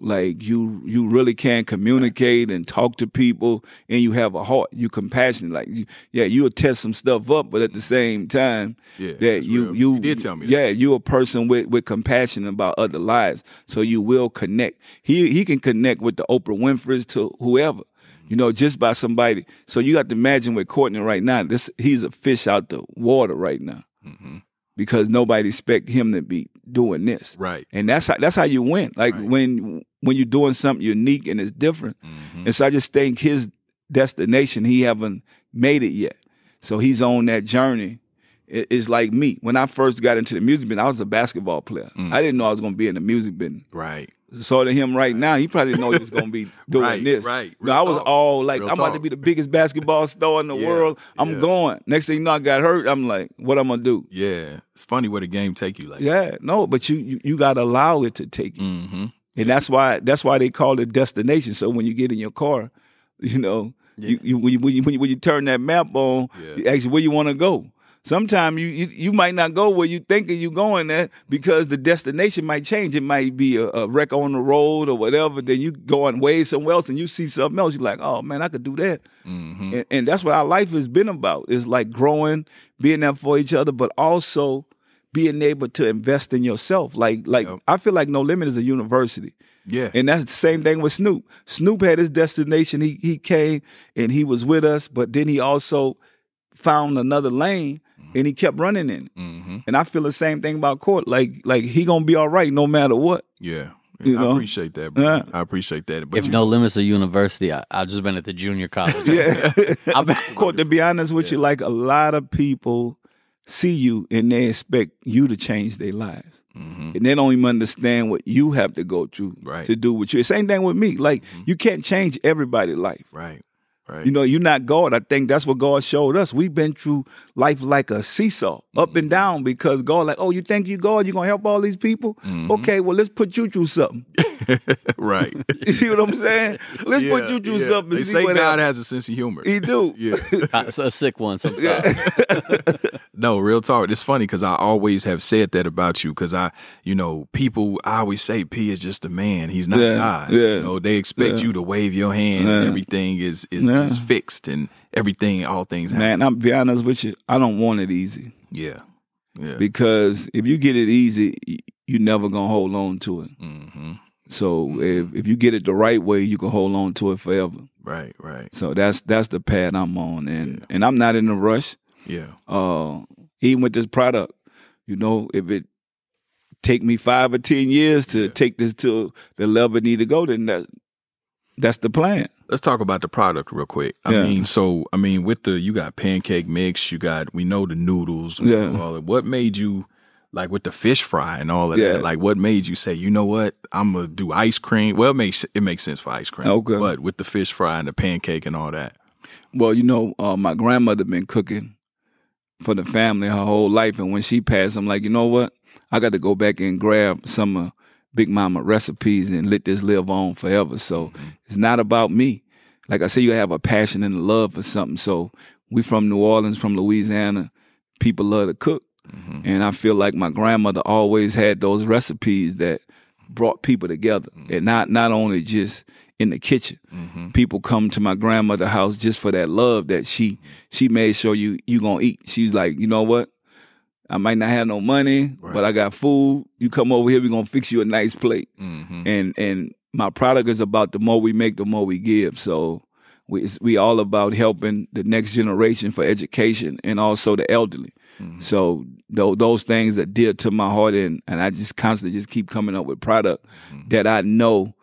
Like you, you really can communicate and talk to people, and you have a heart. You compassionate. Like, you, yeah, you'll test some stuff up, but at the same time, Yeah, that you, you, You did tell me that. Yeah, you a person with with compassion about other lives, so you will connect. He he can connect with the Oprah Winfrey's to whoever, you know, just by somebody. So you got to imagine with Courtney right now. This he's a fish out the water right now Mhm. because nobody expect him to be doing this. Right. And that's how that's how you win. Like Right. when when you're doing something unique and it's different. Mhm. And so I just think his destination, he haven't made it yet. So he's on that journey. It- It's like me. When I first got into the music business, I was a basketball player. Mm. I didn't know I was going to be in the music business. Right. So to him right now, he probably didn't know he was going to be doing Right, this. right. No, I was talk. all like, Real I'm about to be the biggest basketball star in the Yeah, world. I'm yeah. going. Next thing you know, I got hurt. I'm like, what I'm going to do? Yeah. It's funny where the game take you like. Yeah, no, but you you, you got to allow it to take you. Mm-hmm. And that's why that's why they call it destination. So when you get in your car, You know, you, you, when, you, when, you, when you when you turn that map on, Yeah. you actually where you want to go. Sometimes you, you you might not go where you thinking you're going at because the destination might change. It might be a, a wreck on the road or whatever. Then you going way somewhere else and you see something else. You're like, oh man, I could do that. Mm-hmm. And, and that's what our life has been about. It's like growing, being there for each other, but also being able to invest in yourself. Like like Yep. I feel like No Limit is a university. Yeah. And that's the same thing with Snoop. Snoop had his destination. He he came and he was with us, but then he also found another lane and he kept running in mm-hmm. And I feel the same thing about Court. Like like he gonna be all right no matter what. Yeah. You I know? appreciate that, bro. Yeah. I appreciate that. But If you- no limits of university, I, I've just been at the junior college. Yeah. I've been, Court, to be honest with you, like a lot of people see you and they expect you to change their lives. Mhm. And they don't even understand what you have to go through Right. to do what you. Same thing with me. Like you can't change everybody's life. Right. Right. You know, you're not God. I think that's what God showed us. We've been through life like a seesaw, up and down, because God, like, oh, you think you God? You're gonna help all these people? Mhm. Okay, well, let's put you through something. right. You see what I'm saying? Let's put Yeah, you through yeah. something. They and see say what God happens. has a sense of humor. He do. yeah. it's a sick one sometimes. No, real talk. It's funny because I always have said that about you. Because I, you know, people I always say P is just a man. He's not Yeah, God. yeah, You know, they expect yeah. you to wave your hand and everything is is Yeah. just fixed and everything, all things. happen. Man, I'm be honest with you. I don't want it easy Yeah. Yeah. because if you get it easy, y- you never gonna hold on to it. hmm So if if you get it the right way, you can hold on to it forever. Right. Right. So that's that's the path I'm on, and Yeah. and I'm not in a rush. Yeah. uh, even with this product, you know, if it take me five or ten years to Yeah. take this to the level it need to go, then that that's the plan. Let's talk about the product real quick. I Yeah. mean, so I mean, with the you got pancake mix, you got we know the noodles, Yeah. all that. What made you like with the fish fry and all of Yeah. that? Like, what made you say, you know what, I'm gonna do ice cream? Well, it makes it makes sense for ice cream, Okay. But with the fish fry and the pancake and all that, Well, you know, uh, my grandmother been cooking for the family her whole life, and when she passed, I'm like, you know what? I got to go back and grab some of Big Mama recipes and let this live on forever. So it's not about me. Like I said, you have a passion and a love for something. So we from New Orleans, from Louisiana. People love to cook. Mhm. And I feel like my grandmother always had those recipes that brought people together. And not not only just in the kitchen. Mhm. People come to my grandmother's house just for that love that she she made sure you you gonna eat. She's like, you know what? I might not have no money, Right. but I got food. You come over here, we gonna fix you a nice plate. Mhm. And and my product is about the more we make, the more we give. So we we all about helping the next generation for education and also the elderly. Mhm. So tho- those things that dear to my heart, and and I just constantly just keep coming up with product Mhm. that I know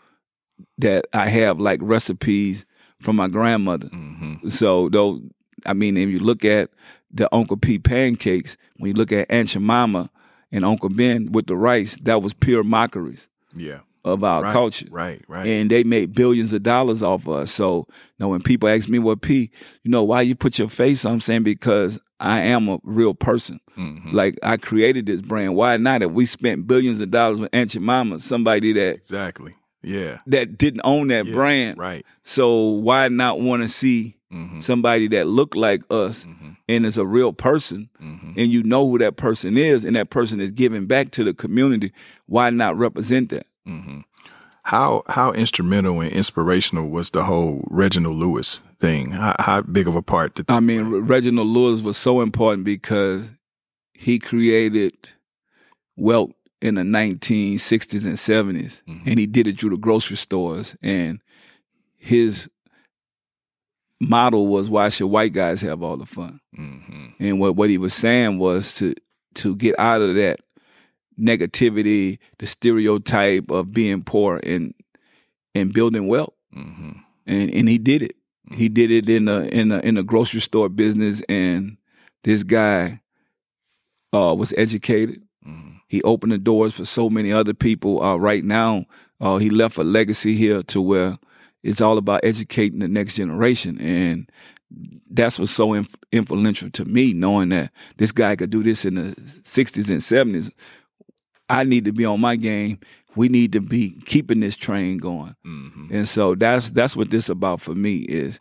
that I have like recipes from my grandmother. Mhm. So though, I mean, if you look at the Uncle P pancakes, when you look at Aunt Jemima and Uncle Ben with the rice, that was pure mockeries yeah, of our right, culture. right, right. And they made billions of dollars off of us. So, you know, when people ask me, what P, you know, why you put your face on? I'm saying because I am a real person. Mhm. Like I created this brand. Why not? If we spent billions of dollars with Aunt Jemima, somebody that exactly. Yeah, that didn't own that yeah, brand. right. So why not want to see hmm somebody that looked like us hmm and is a real person hmm and you know who that person is and that person is giving back to the community, why not represent that? How how instrumental and inspirational was the whole Reginald Lewis thing? How, how big of a part did I mean, Re- Reginald Lewis was so important because he created wealth in the 1960s and 70s, Mhm. and he did it through the grocery stores. And his motto was, "Why should white guys have all the fun?" hmm And what what he was saying was to to get out of that negativity, the stereotype of being poor, and and building wealth. hmm And and he did it. He did it in a in a in a grocery store business. And this guy uh, was educated. hmm He opened the doors for so many other people. Uh, right now, uh, he left a legacy here to where it's all about educating the next generation, and that's what's so inf- influential to me. Knowing that this guy could do this in the '60s and '70s, I need to be on my game we need to be keeping this train going. hmm And so that's that's what this about for me is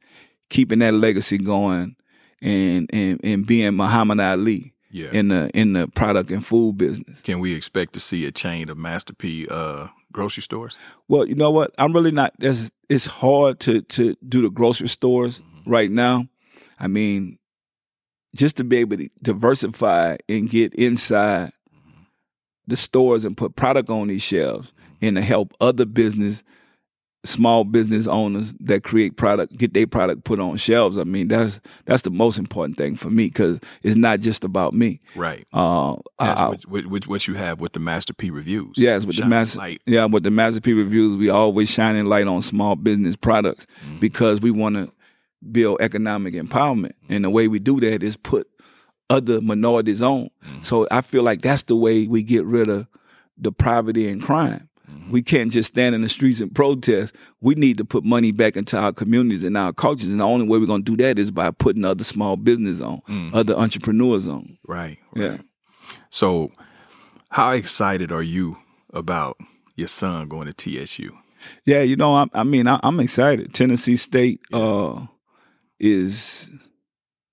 keeping that legacy going and and and being Muhammad Ali Yeah. in the in the product and food business. Can we expect to see a chain of Master P uh, grocery stores? Well, you know what? I'm really not. It's, it's hard to to do the grocery stores right now. I mean, just to be able to diversify and get inside the stores and put product on these shelves and to help other business, small business owners that create product get their product put on shelves. I mean, that's that's the most important thing for me because it's not just about me. Right. Uh, That's what, what, what, you have with the Master P reviews. Yes, with the master, light. yeah, with the Master P reviews, we always shining light on small business products Mm-hmm. because we want to build economic empowerment, and the way we do that is put other minorities on. Mm-hmm. So I feel like that's the way we get rid of the poverty and crime. Mm-hmm. We can't just stand in the streets and protest. We need to put money back into our communities and our cultures, and the only way we're going to do that is by putting other small business on, Mhm. other entrepreneurs on. Right. Yeah. So, how excited are you about your son going to TSU? Yeah, you know, I, I mean, I, I'm excited. Tennessee State uh, is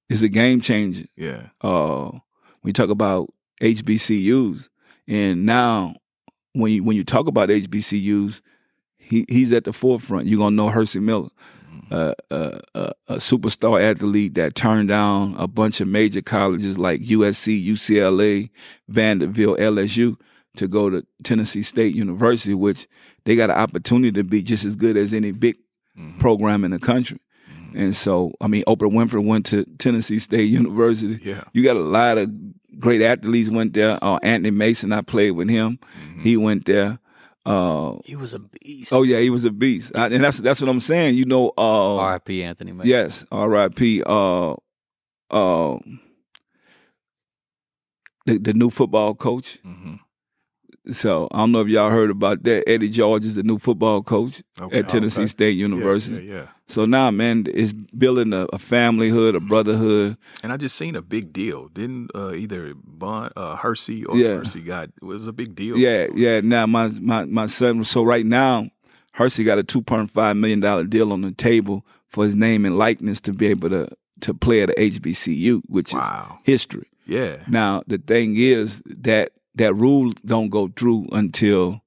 is a game changer. Yeah. Uh, we talk about HBCUs, and now when you when you talk about HBCUs, he he's at the forefront. You're gonna know Hercy Miller, uh, uh, uh, a superstar athlete that turned down a bunch of major colleges like USC, UCLA, Vanderbilt, LSU to go to Tennessee State University, which they got an opportunity to be just as good as any big program in the country. And so, I mean, Oprah Winfrey went to Tennessee State University. Yeah. You got a lot of great athletes went there. Uh, Anthony Mason, I played with him. He went there. Uh, He was a beast. oh yeah, he was a beast, I, and that's that's what I'm saying. You know, uh, R.I.P. Anthony Mason. Yes, R.I.P. Uh, uh, the the new football coach. hmm So I don't know if y'all heard about that. Eddie George is the new football coach Okay. at Tennessee Okay. State University. Yeah, yeah. So now, man, it's building a, a familyhood, a brotherhood. And I just seen a big deal. Didn't uh, either Bun, uh, Hercy or Yeah. Hercy got it was a big deal. Yeah, yeah. Now my my my son. So right now, Hercy got a two point five million dollar deal on the table for his name and likeness to be able to to play at a HBCU, which Wow. is history. Yeah. Now the thing is that that rule don't go through until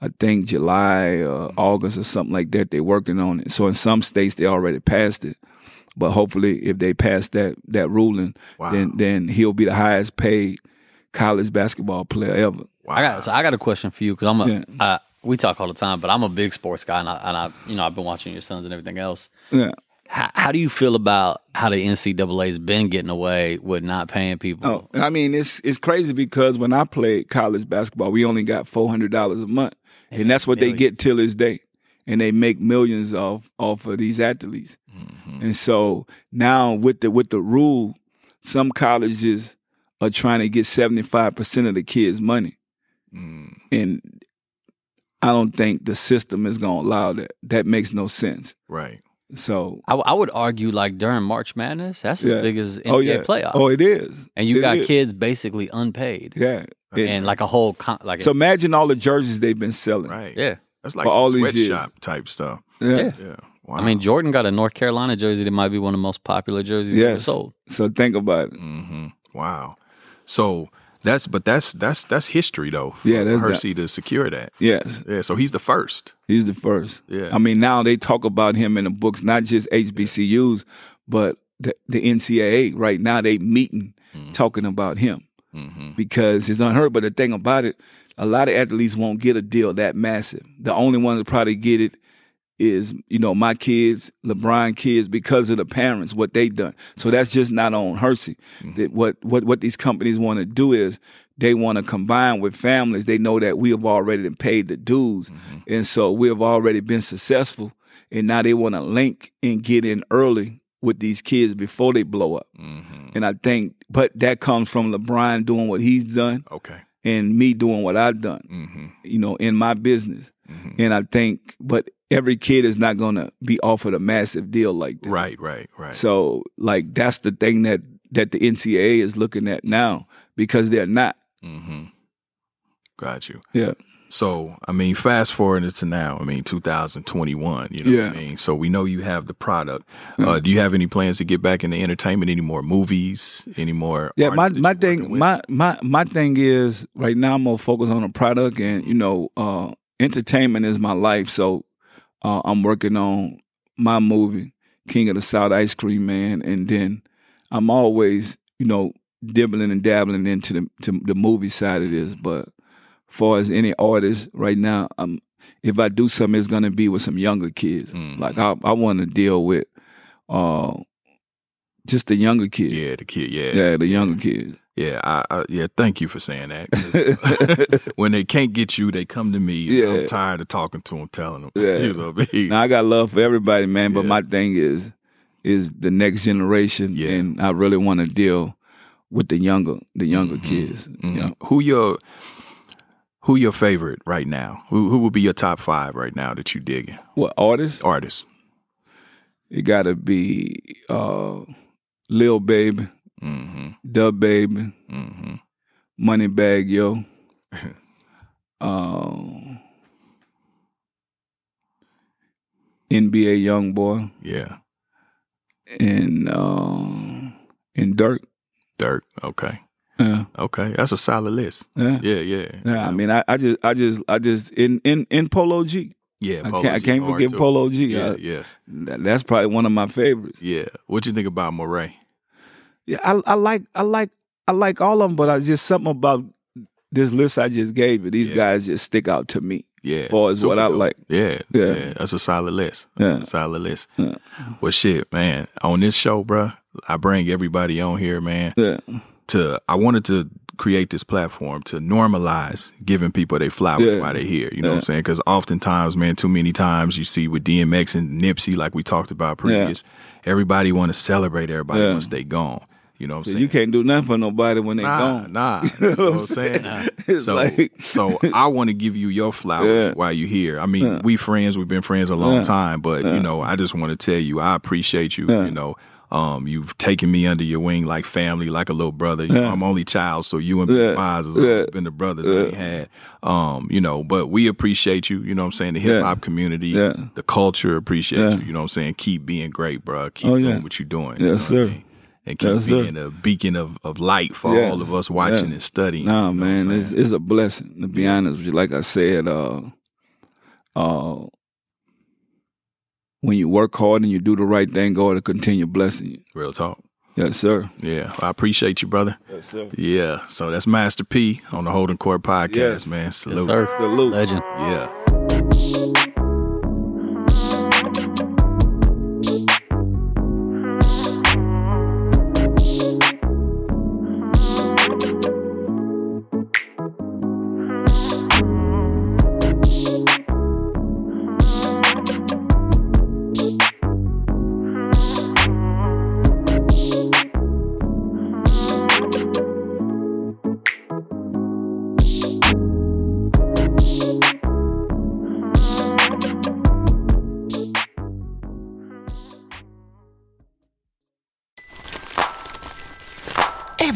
I think July or mm-hmm. August or something like that. They're working on it. So in some states they already passed it, but hopefully if they pass that that ruling, Wow. then then he'll be the highest paid college basketball player ever. I got so I got a question for you because I'm a Yeah. I- we talk all the time, but I'm a big sports guy, and I, and I you know I've been watching your sons and everything else. Yeah. How, how do you feel about how the NCAA's been getting away with not paying people? Oh, I mean, it's it's crazy because when I played college basketball, we only got four hundred dollars a month, and that's what they get till this day, and they make millions off off of these athletes. Mm-hmm. And so now with the with the rule, some colleges are trying to get seventy five percent of the kids' money, Mm. and I don't think the system is going to allow that. That makes no sense. Right. So I, I would argue like during March Madness, that's as big as NBA oh yeah, playoffs. oh it is, and you It got is. kids basically unpaid, yeah. and like a whole con- like so imagine all the jerseys they've been selling. Right. yeah. That's like some all these sweatshop type stuff. Yeah. Yeah. Yeah. Wow. I mean, Jordan got a North Carolina jersey that might be one of the most popular jerseys ever sold. So think about it. hmm Wow. So that's but that's that's that's history though. For, Yeah, that's Hercy to secure that. Yes, Yeah. So he's the first. he's the first. Yeah. I mean, now they talk about him in the books, not just HBCUs, but the, the NCAA. Right now, they meeting talking about him hmm because it's unheard. But the thing about it, a lot of athletes won't get a deal that massive. The only one that probably get it is you know my kids, LeBron kids, because of the parents what they done. So that's just not on Hercy. That what what what these companies want to do is they want to combine with families. They know that we have already been paid the dues, and so we have already been successful. And now they want to link and get in early with these kids before they blow up. hmm And I think, but that comes from LeBron doing what he's done Okay. and me doing what I've done, hmm you know, in my business. hmm And I think, but every kid is not going to be offered a massive deal like that. Right. Right. Right. So, like, that's the thing that that the NCAA is looking at now because they're not. hmm Got you. Yeah. So, I mean, fast forward into now, I mean, 2021, you know what I mean? So we know you have the product. Uh, do you have any plans to get back into entertainment, any more movies, any more? Yeah, my my thing my my my thing is right now I'm gonna focus on the product and you know uh entertainment is my life. So uh I'm working on my movie, King of the South Ice Cream Man, and then I'm always, you know, dibbling and dabbling into the to the movie side of this. But far as any artist right now, I'm if I do something it's gonna be with some younger kids. Mhm. Like I I wanna deal with uh just the younger kids. Yeah, the kid, yeah. Yeah, the younger kids. Yeah, I, I, yeah. Thank you for saying that. when they can't get you, they come to me. Yeah. I'm tired of talking to them, telling them. Yeah. You know I mean? Now I got love for everybody, man. But Yeah. my thing is, is the next generation, Yeah. and I really want to deal with the younger, the younger Mhm. kids. Mhm. You know, Who your who your favorite right now? Who who would be your top five right now that you digging? what artists? Artists. It got to be uh, Lil Baby, Mm-hmm. DaBaby, Mm-hmm. Moneybagg Yo. uh, NBA YoungBoy Yeah. and uh, and Durk. Durk. Okay. Yeah, Okay. That's a solid list. yeah. Yeah, yeah. Yeah, I mean, I, I just, I just, I just in in in Polo G. yeah. I can't, I G can't forget. Polo G. Yeah, I- yeah, that- that's probably one of my favorites. yeah. What you think about Morray? Yeah, I, I like, I like, I like all of them, but I just something about this list I just gave you. These Yeah. guys just stick out to me. Yeah. Far as what I like. Yeah, yeah. Yeah. That's a solid list. Yeah. A solid list. Yeah. Well, shit, man. On this show, bruh, I bring everybody on here, man. Yeah, to I wanted to create this platform to normalize giving people their flowers Yeah. while they're here. You know what I'm saying? Because oftentimes, man, too many times you see with DMX and Nipsey, like we talked about previous, everybody want to celebrate everybody Yeah. once they gone. You know what I'm so saying? you can't do nothing for nobody when they nah, gone. nah. You You know what I'm saying? It's so, like- so I want to give you your flowers Yeah. while you're here. I mean, Yeah. we friends. We've been friends a long Yeah. time, but Yeah. you know, I just want to tell you, I appreciate you. Yeah. You know, um, you've taken me under your wing like family, like a little brother. You know, Yeah. I'm only child, so you and Yeah. Miles has Yeah. always been the brothers I Yeah. ain't had. Um, you know, but we appreciate you. You know what I'm saying? The hip hop community, the culture appreciate Yeah. you. You know what I'm saying? Keep being great, bro. Keep Oh, doing what you're doing. Yes, you know what I sir. mean? And keep Yes, sir. being a beacon of, of light for all of us watching and studying. Nah, you know man, it's, it's a blessing to be honest with you. Like I said, uh, uh, when you work hard and you do the right thing, God will continue blessing you. Real talk. Yes, sir. Yeah, I appreciate you, brother. Yes, sir. Yeah, so that's Master P on the Holding Court podcast, Yes. man. Yes, Salute. sir. Salute. Legend. Yeah.